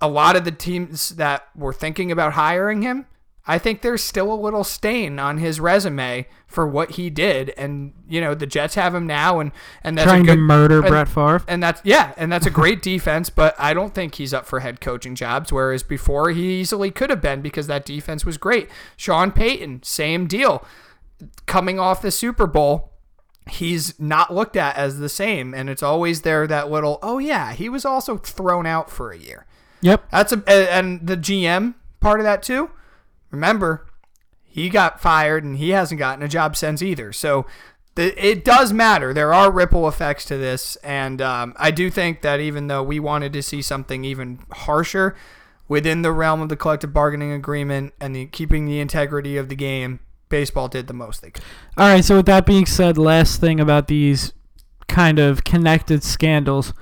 a lot of the teams that were thinking about hiring him, I think there's still a little stain on his resume for what he did. And you know the Jets have him now, and and that's Trying a good, to murder and- Brett Favre. and that's yeah, and that's a great defense, but I don't think he's up for head coaching jobs. Whereas before, he easily could have been because that defense was great. Sean Payton, same deal. Coming off the Super Bowl, he's not looked at as the same, and it's always there that little. Oh yeah, he was also thrown out for a year. Yep. That's a and the GM part of that too. Remember, he got fired and he hasn't gotten a job since either. So the, it does matter. There are ripple effects to this, and um, I do think that even though we wanted to see something even harsher within the realm of the collective bargaining agreement and the keeping the integrity of the game, baseball did the most they could. All right. So with that being said, last thing about these kind of connected scandals,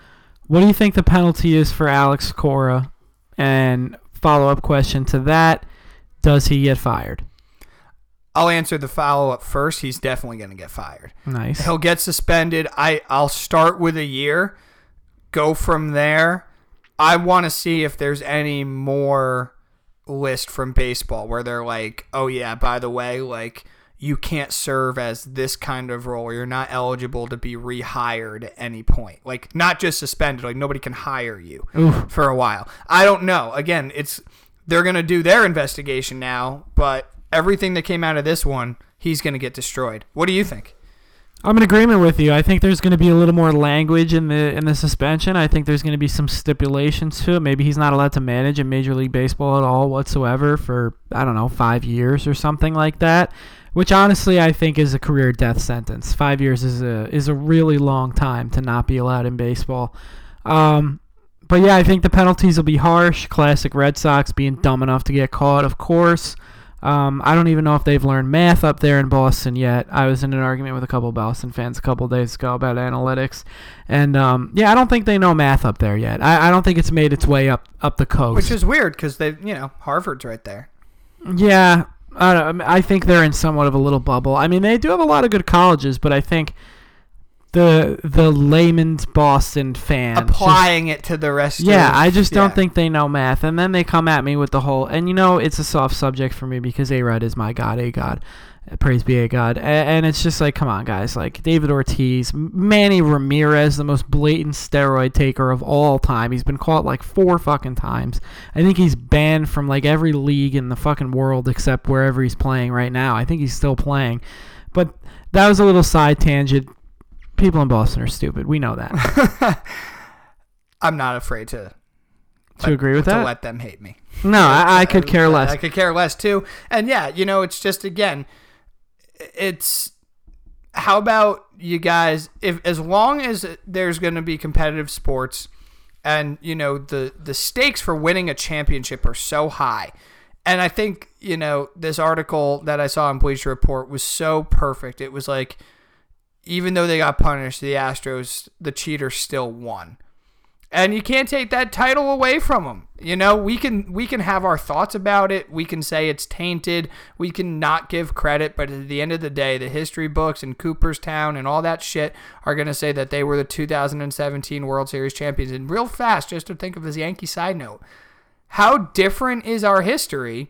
what do you think the penalty is for Alex Cora? And follow up question to that: Does he get fired? I'll answer the follow up first. He's definitely going to get fired. Nice. He'll get suspended. I I'll start with a year, go from there. I want to see if there's any more list from baseball where they're like, "Oh yeah, by the way, like you can't serve as this kind of role. You're not eligible to be rehired at any point. Like not just suspended. Like nobody can hire you Oof. for a while. I don't know. Again, it's they're gonna do their investigation now, but everything that came out of this one, he's gonna get destroyed. What do you think? I'm in agreement with you. I think there's going to be a little more language in the in the suspension. I think there's going to be some stipulations to it. Maybe he's not allowed to manage in Major League Baseball at all whatsoever for I don't know five years or something like that. Which honestly I think is a career death sentence. Five years is a is a really long time to not be allowed in baseball. Um, but yeah, I think the penalties will be harsh. Classic Red Sox being dumb enough to get caught, of course. Um, I don't even know if they've learned math up there in Boston yet. I was in an argument with a couple of Boston fans a couple days ago about analytics, and um, yeah, I don't think they know math up there yet. I, I don't think it's made its way up up the coast. Which is weird because they, you know, Harvard's right there. yeah, I, don't- know, I think they're in somewhat of a little bubble. I mean, they do have a lot of good colleges, but I think the the layman's Boston fan just- Applying it to the rest. yeah, of, I just don't yeah. think they know math. And then they come at me with the whole, and you know, it's a soft subject for me because A Rod is my God, A God. Praise be A God. And it's just like, come on, guys. Like David Ortiz, Manny Ramirez, the most blatant steroid taker of all time. He's been caught like four fucking times. I think he's banned from like every league in the fucking world except wherever he's playing right now. I think he's still playing. But that was a little side tangent. People in Boston are stupid. We know that. I'm not afraid to to agree with to that? let them hate me. no, I, I could care less. I could care less too. And yeah, you know, it's just again, it's how about you guys? If as long as there's going to be competitive sports, and you know the the stakes for winning a championship are so high. And I think you know this article that I saw on Bleacher Report was so perfect. It was like, even though they got punished, the Astros, the cheaters still won and you can't take that title away from them. You know, we can we can have our thoughts about it. We can say it's tainted. We can not give credit, but at the end of the day, the history books and Cooperstown and all that shit are going to say that they were the 2017 World Series champions. And real fast, just to think of this Yankee side note, how different is our history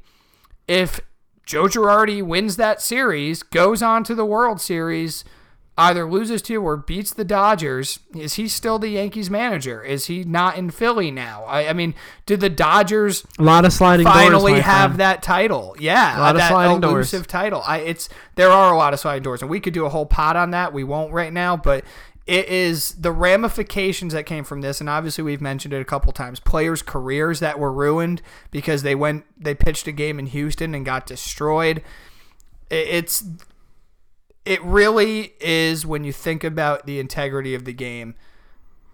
if Joe Girardi wins that series, goes on to the World Series, either loses to or beats the Dodgers, is he still the Yankees manager? Is he not in Philly now? I, I mean, did the Dodgers A lot of sliding doors. finally my have friend. that title? Yeah, A lot of sliding doors. title. I, it's there are a lot of sliding doors, and we could do a whole pot on that. We won't right now, but it is the ramifications that came from this, and obviously we've mentioned it a couple times. Players' careers that were ruined because they went they pitched a game in Houston and got destroyed. It's it really is when you think about the integrity of the game.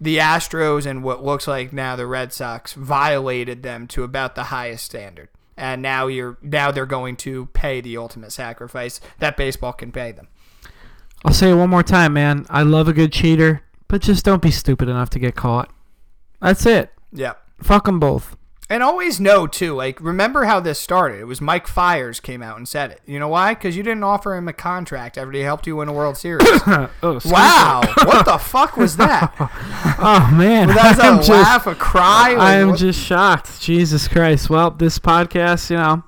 The Astros and what looks like now the Red Sox violated them to about the highest standard. And now you're now they're going to pay the ultimate sacrifice that baseball can pay them. I'll say it one more time, man. I love a good cheater, but just don't be stupid enough to get caught. That's it. Yeah. Fuck them both. And always know too, like remember how this started. It was Mike Fiers came out and said it. You know why? Because you didn't offer him a contract after he helped you win a World Series. oh, wow, what the fuck was that? Oh man, That was I'm a just, laugh, a cry. I am what- just shocked. Jesus Christ. Well, this podcast, you know,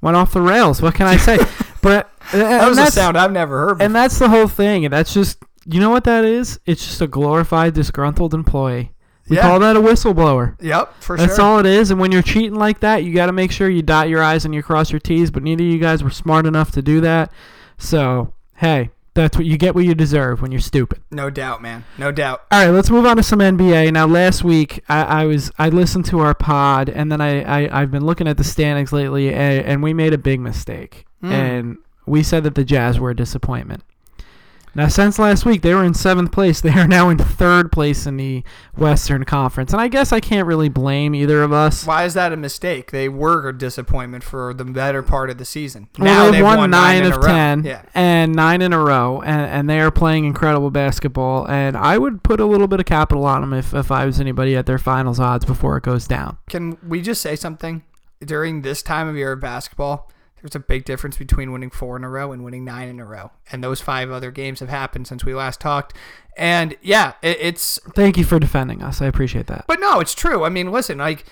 went off the rails. What can I say? but uh, that was a sound I've never heard. Before. And that's the whole thing. And that's just, you know what that is? It's just a glorified disgruntled employee. We Yeah. call that a whistleblower. Yep, for That's sure. all it is. And when you're cheating like that, you got to make sure you dot your I's and you cross your T's. But neither of you guys were smart enough to do that. So, hey, that's what you get what you deserve when you're stupid. No doubt, man. No doubt. All right, let's move on to some NBA. Now, last week I, I was I listened to our pod, and then I, I I've been looking at the standings lately, and, and we made a big mistake, Hmm. and we said that the Jazz were a disappointment. Now, since last week, they were in seventh place. They are now in third place in the Western Conference, and I guess I can't really blame either of us. Why is that a mistake? They were a disappointment for the better part of the season. Well, now they've, they've won, nine, in of ten, Yeah. and nine in a row, and, and they are playing incredible basketball. And I would put a little bit of capital on them if, if I was anybody at their finals odds before it goes down. Can we just say something? During this time of year of basketball, there's a big difference between winning four in a row and winning nine in a row. And those five other games have happened since we last talked. And yeah, it, it's Thank you for defending us. I appreciate that. But no, it's true. I mean, listen, like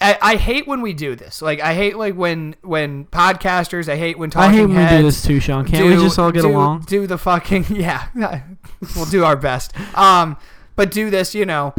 I, I hate when we do this. Like I hate like when when podcasters. I hate when talking. I hate when heads we do this too, Sean. Can't we just all get do- along? Do the fucking yeah. we'll do our best. Um, but do this. You know,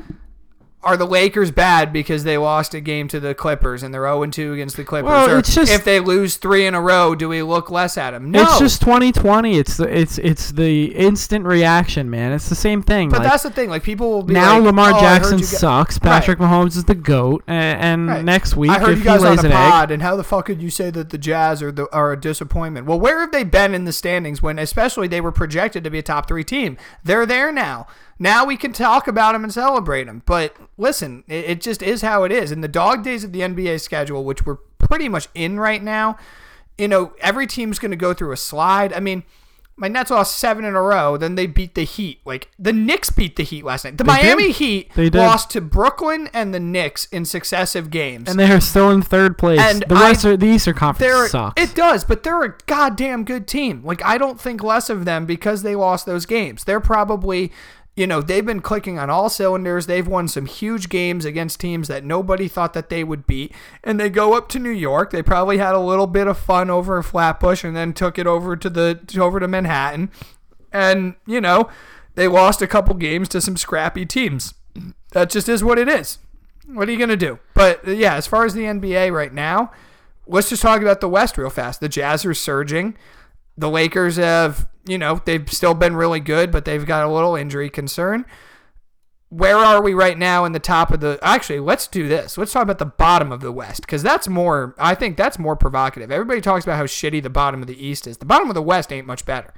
are the Lakers bad because they lost a game to the Clippers and they're 0 2 against the Clippers? Well, Or it's just- if they lose three in a row, do we look less at them? No, It's just 2020. It's the it's it's the instant reaction, man. It's the same thing. But like, that's the thing. Like people will be now like, Lamar "Oh, Jackson sucks. Patrick Mahomes is the goat, and, and Right. next week I heard you guys he on an the egg, pod, and how the fuck could you say that the Jazz are the are a disappointment? Well, where have they been in the standings when, especially, they were projected to be a top three team? They're there now. Now we can talk about them and celebrate them. But listen, it, it just is how it is. In the dog days of the NBA schedule, which we're pretty much in right now, you know, every team's going to go through a slide. I mean. My Nets lost seven in a row. Then they beat the Heat. Like the Knicks beat the Heat last night. The They did. Miami Heat They did. lost to Brooklyn and the Knicks in successive games. and they are still in third place. And the I- are, the Eastern Conference sucks. it does, but they're a goddamn good team. Like I don't think less of them because they lost those games. They're probably you know, they've been clicking on all cylinders. They've won some huge games against teams that nobody thought that they would beat. And they go up to New York. They probably had a little bit of fun over in Flatbush and then took it over to the over to Manhattan. And, you know, they lost a couple games to some scrappy teams. That just is what it is. What are you going to do? But uh, yeah, as far as the NBA right now, let's just talk about the West real fast. The Jazz are surging. The Lakers have, you know, they've still been really good, but they've got a little injury concern. Where are we right now in the top of the? Actually, let's do this. Let's talk about the bottom of the West because that's more. I think that's more provocative. Everybody talks about how shitty the bottom of the East is. The bottom of the West ain't much better.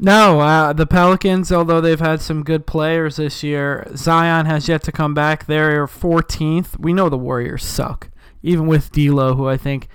No, uh, the Pelicans, although they've had some good players this year, Zion has yet to come back. They're 14th. We know the Warriors suck, even with D'Lo, who I think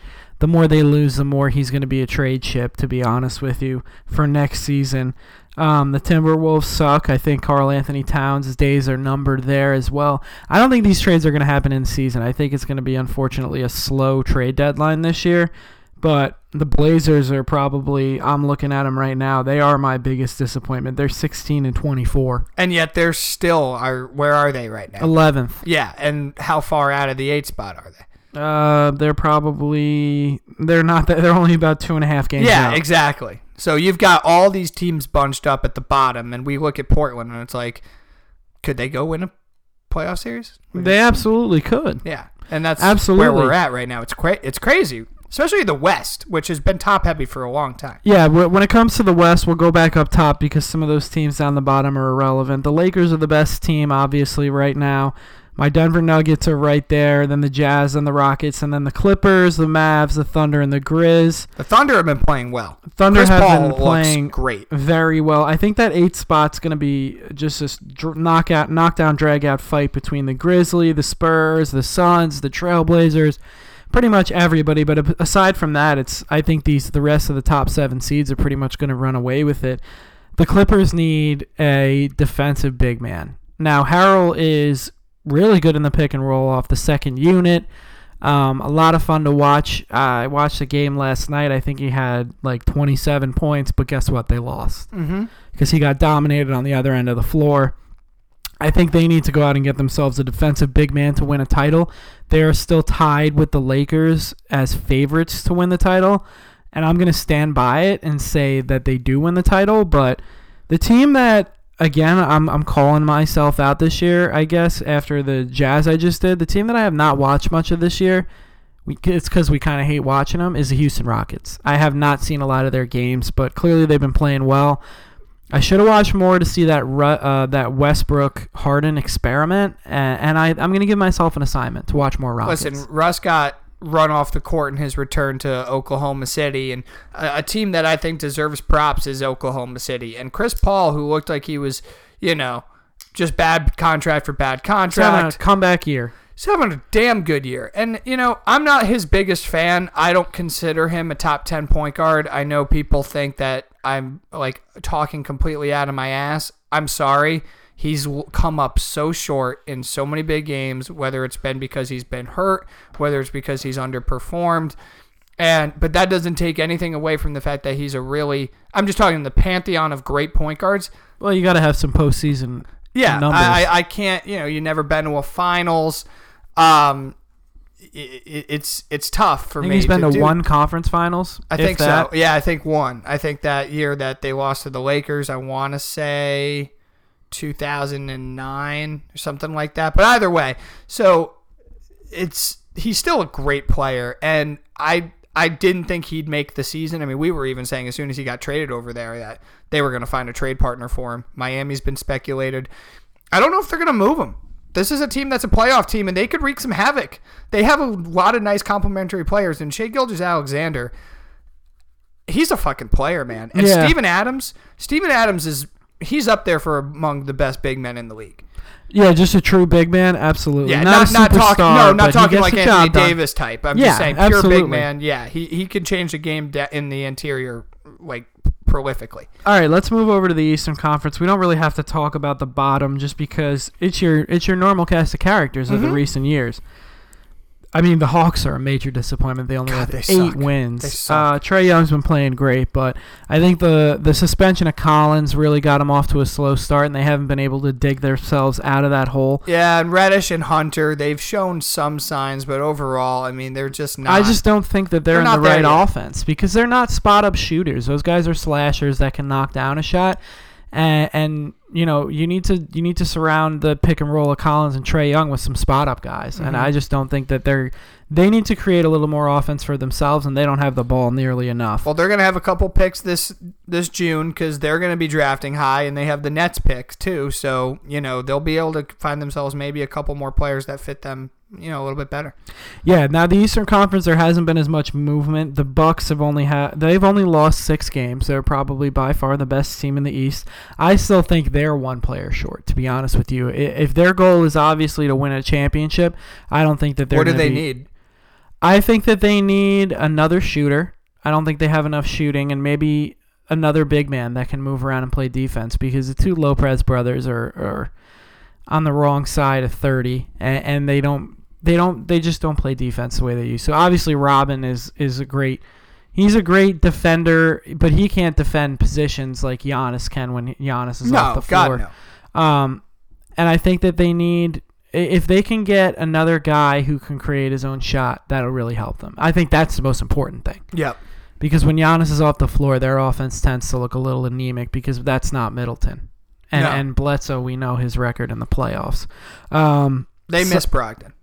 the more they lose, the more he's going to be a trade chip. To be honest with you, for next season, um, the Timberwolves suck. I think Karl-Anthony Towns' days are numbered there as well. I don't think these trades are going to happen in season. I think it's going to be unfortunately a slow trade deadline this year. But the Blazers are probably I'm looking at them right now. They are my biggest disappointment. They're 16 and 24. And yet they're still are. Where are they right now? 11th. Yeah, and how far out of the eight spot are they? Uh, they're probably they're not that they're only about two and a half games Yeah, out. exactly. So you've got all these teams bunched up at the bottom, and we look at Portland, and it's like, could they go win a playoff series? They absolutely could. Yeah, and that's Absolutely. where we're at right now. It's cra- it's crazy, especially the West, which has been top heavy for a long time. Yeah, when it comes to the West, we'll go back up top because some of those teams down the bottom are irrelevant. The Lakers are the best team, obviously, right now. My Denver Nuggets are right there. Then the Jazz and the Rockets, and then the Clippers, the Mavs, the Thunder, and the Grizz. The Thunder have been playing well. Thunder Chris have Paul been playing great. very well. I think that eight spot's going to be just this dr- knockout, knockdown, drag out fight between the Grizzly, the Spurs, the Suns, the Trailblazers, pretty much everybody. But aside from that, it's I think these the rest of the top seven seeds are pretty much going to run away with it. The Clippers need a defensive big man. Now Harrell is really good in the pick and roll off the second unit. Um, a lot of fun to watch. Uh, I watched the game last night. I think he had like 27 points, but guess what? They lost Mm-hmm. because he got dominated on the other end of the floor. I think they need to go out and get themselves a defensive big man to win a title. They are still tied with the Lakers as favorites to win the title, and I'm going to stand by it and say that they do win the title. But the team that, again, I'm, I'm calling myself out this year, I guess, after the Jazz I just did, the team that I have not watched much of this year, we, it's because we kind of hate watching them, is the Houston Rockets. I have not seen a lot of their games, but clearly they've been playing well. I should have watched more to see that uh, that Westbrook Harden experiment, and, and I, I'm going to give myself an assignment to watch more Rockets. Listen, Russ got run off the court in his return to Oklahoma City, and a, a team that I think deserves props is Oklahoma City. And Chris Paul, who looked like he was, you know, just bad contract for bad contract. a comeback year. He's having a damn good year. And, you know, I'm not his biggest fan. I don't consider him a top 10 point guard. I know people think that I'm, like, talking completely out of my ass. I'm sorry. He's come up so short in so many big games, whether it's been because he's been hurt, whether it's because he's underperformed. And but that doesn't take anything away from the fact that he's a really I'm just talking the pantheon of great point guards. Well, you got to have some postseason Yeah, numbers. I, I I can't. You know, you never been to a finals. Um, it, it's it's tough for me. he's been to to one conference finals. I think that. so. Yeah, I think one. I think that year that they lost to the Lakers, I want to say 2009 or something like that. But either way, so it's he's still a great player, and I I didn't think he'd make the season. I mean, we were even saying as soon as he got traded over there that they were going to find a trade partner for him. Miami's been speculated. I don't know if they're going to move him. This is a team that's a playoff team, and they could wreak some havoc. They have a lot of nice complementary players, and Shai Gilgeous-Alexander, he's a fucking player, man. And Yeah. Steven Adams, Steven Adams is he's up there for among the best big men in the league. Yeah, just a true big man. Absolutely. Yeah, not, not, not talking no, not talking like Anthony. Davis type. I'm Yeah, just saying pure absolutely. big man. Yeah, he he could change the game de- in the interior like prolifically. All right, let's move over to the Eastern Conference. We don't really have to talk about the bottom just because it's your it's your normal cast of characters of the Mhm. recent years. I mean, the Hawks are a major disappointment. They only God, have they eight suck. wins. Uh. Trae Young's been playing great, but I think the the suspension of Collins really got them off to a slow start, and they haven't been able to dig themselves out of that hole. Yeah, and Reddish and Hunter, they've shown some signs, but overall, I mean, they're just not. I just don't think that they're, They're in the right yet. offense because they're not spot up shooters. Those guys are slashers that can knock down a shot, and, and you know you need to you need to surround the pick and roll of Collins and Trae Young with some spot up guys. And Mhm. I just don't think that they're they need to create a little more offense for themselves, and they don't have the ball nearly enough. Well, they're gonna have a couple picks this this June because they're gonna be drafting high, and they have the Nets picks too. So you know they'll be able to find themselves maybe a couple more players that fit them, you know, a little bit better. Yeah, now the Eastern Conference there hasn't been as much movement. The Bucks have only had they've only lost 6 games. They're probably by far the best team in the East. I still think they're one player short to be honest with you. If their goal is obviously to win a championship, I don't think that they're what do they be- need? I think that they need another shooter. I don't think they have enough shooting and maybe another big man that can move around and play defense because the two Lopez brothers are, are on the wrong side of 30 and, and they don't they don't they just don't play defense the way they used to. Obviously Robin is is a great he's a great defender, but he can't defend positions like Giannis can when Giannis is off the floor. God no. Um, and I think that they need if they can get another guy who can create his own shot, that'll really help them. I think that's the most important thing Yep. because when Giannis is off the floor, their offense tends to look a little anemic because that's not Middleton. And No. and Bledsoe, we know his record in the playoffs. Um, They So- miss Brogdon.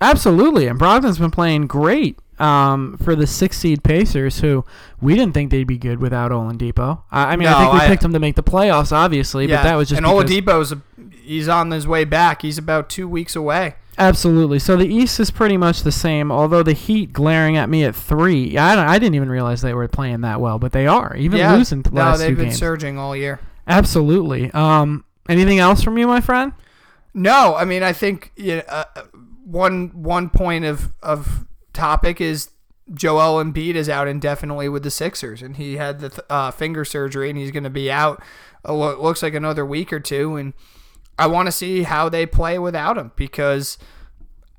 Absolutely, and Brogdon's been playing great. Um, for the six seed Pacers, who we didn't think they'd be good without Oladipo. I, I mean, I think we I- picked them to make the playoffs, obviously, yeah, but that was just and because- Oladipo's he's on his way back. He's about two weeks away. Absolutely. So the East is pretty much the same, although the Heat glaring at me at three. I, don't, I didn't even realize they were playing that well, but they are, even yeah, losing the no, last they've two been games. surging all year. Absolutely. Um, anything else from you, my friend? No, I mean I think you know, uh, one one point of of topic is Joel Embiid is out indefinitely with the Sixers, and he had the th- uh, finger surgery, and he's going to be out. Uh, lo- looks like another week or two, and I want to see how they play without him because.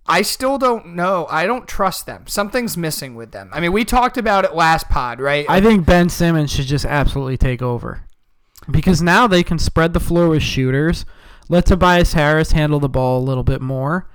I still don't know. I don't trust them. Something's missing with them. I mean, we talked about it last pod, right? I think Ben Simmons should just absolutely take over because now they can spread the floor with shooters. Let Tobias Harris handle the ball a little bit more,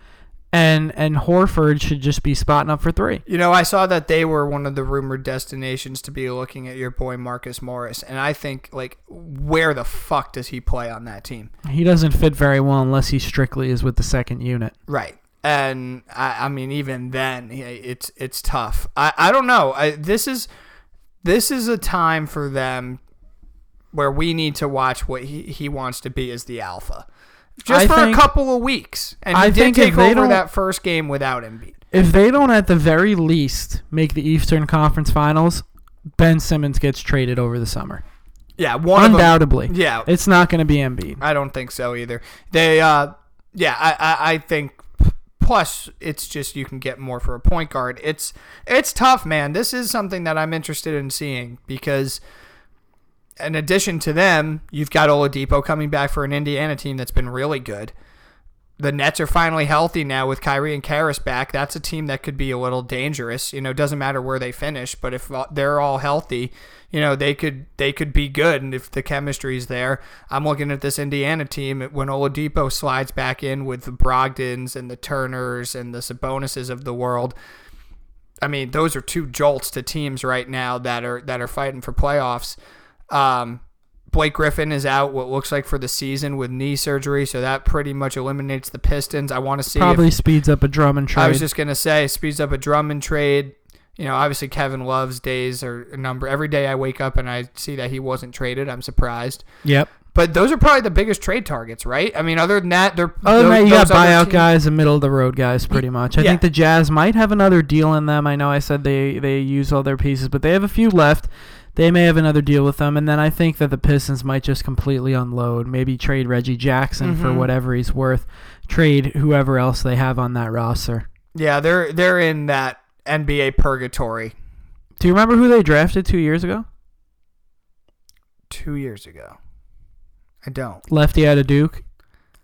and and Horford should just be spotting up for three. You know, I saw that they were one of the rumored destinations to be looking at your boy Marcus Morris, and I think like, where the fuck does he play on that team? He doesn't fit very well unless he strictly is with the second unit. Right. And I, I mean, even then, it's it's tough. I, I don't know. I, this is this is a time for them where we need to watch what he, he wants to be as the alpha, just I for think- a couple of weeks. And he I did think if take they over that first game without Embiid. If they don't at the very least make the Eastern Conference Finals, Ben Simmons gets traded over the summer. Yeah, one of them. Undoubtedly. Yeah, It's not going to be Embiid. I don't think so either. They, uh, yeah, I, I, I think. Plus, it's just you can get more for a point guard. It's it's tough, man. This is something that I'm interested in seeing because, in addition to them, you've got Oladipo coming back for an Indiana team that's been really good. the Nets are finally healthy now with Kyrie and Caris back. That's a team that could be a little dangerous. You know, it doesn't matter where they finish, but if they're all healthy, you know, they could they could be good. And if the chemistry's there, I'm looking at this Indiana team when Oladipo slides back in with the Brogdons and the Turners and the Sabonises of the world. I mean, those are two jolts to teams right now that are that are fighting for playoffs. Um, Blake Griffin is out what looks like for the season with knee surgery, so that pretty much eliminates the Pistons. I want to see Probably if, speeds up a Drummond trade. I was just gonna say speeds up a Drummond trade. You know, obviously Kevin Love's days are a number. Every day I wake up and I see that he wasn't traded, I'm surprised. Yep. But those are probably the biggest trade targets, right? I mean, other than that, they're other than that, you got buyout teams- guys and middle of the road guys, pretty much. I Yeah. think the Jazz might have another deal in them. I know I said they they use all their pieces, but they have a few left. They may have another deal with them, and then I think that the Pistons might just completely unload. Maybe trade Reggie Jackson for Mhm. whatever he's worth. Trade whoever else they have on that roster. Yeah, they're they're in that NBA purgatory. Do you remember who they drafted two years ago? Two years ago, I don't. Lefty out of Duke,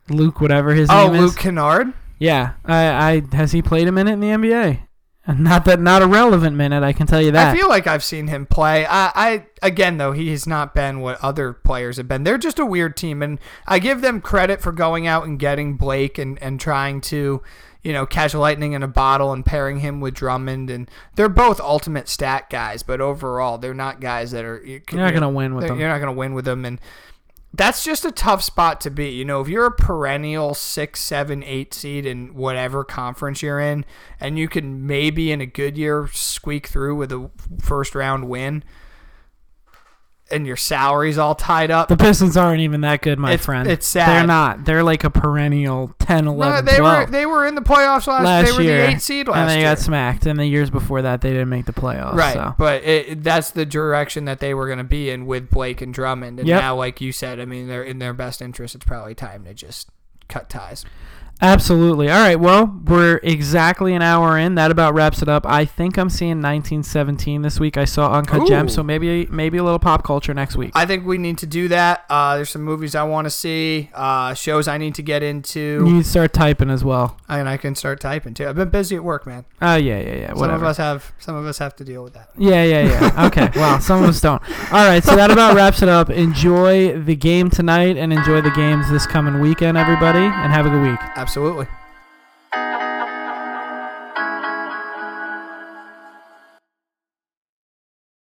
Luke, whatever his Oh, name is. Oh, Luke Kennard. Yeah, I, I has he played a minute in the NBA? Not that not a relevant minute, I can tell you that. I feel like I've seen him play. I, I again though he has not been what other players have been. They're just a weird team, and I give them credit for going out and getting Blake and and trying to, you know, catch lightning in a bottle and pairing him with Drummond. And they're both ultimate stat guys, but overall they're not guys that are you, You're not gonna win with them. You're not gonna win with them, and that's just a tough spot to be. You know, if you're a perennial six, seven, eight seed in whatever conference you're in, and you can maybe in a good year squeak through with a first round win, and your salary's all tied up. The Pistons aren't even that good, my It's- friend. it's sad. They're not. They're like a perennial 10, 11, No, they 12. were they were in the playoffs last. last they were year, the eight seed last year. and they year. got smacked. And the years before that, they didn't make the playoffs. Right, So. but it, that's the direction that they were going to be in with Blake and Drummond. And Yep. now, like you said, I mean, they're in their best interest. It's probably time to just cut ties. Absolutely. All right. Well, we're exactly an hour in. That about wraps it up. I think I'm seeing 1917 this week. I saw Uncut Ooh. Gems, so maybe maybe a little pop culture next week. I think we need to do that. Uh, there's some movies I want to see, uh, shows I need to get into. you need to start typing as well. and I can start typing too. I've been busy at work, man. Oh yeah, yeah, yeah. Some Whatever. of us have some of us have to deal with that. Yeah, yeah, yeah. Okay. well, some of us don't. All right. So that about wraps it up. Enjoy the game tonight and enjoy the games this coming weekend, everybody, and have a good week. Absolutely.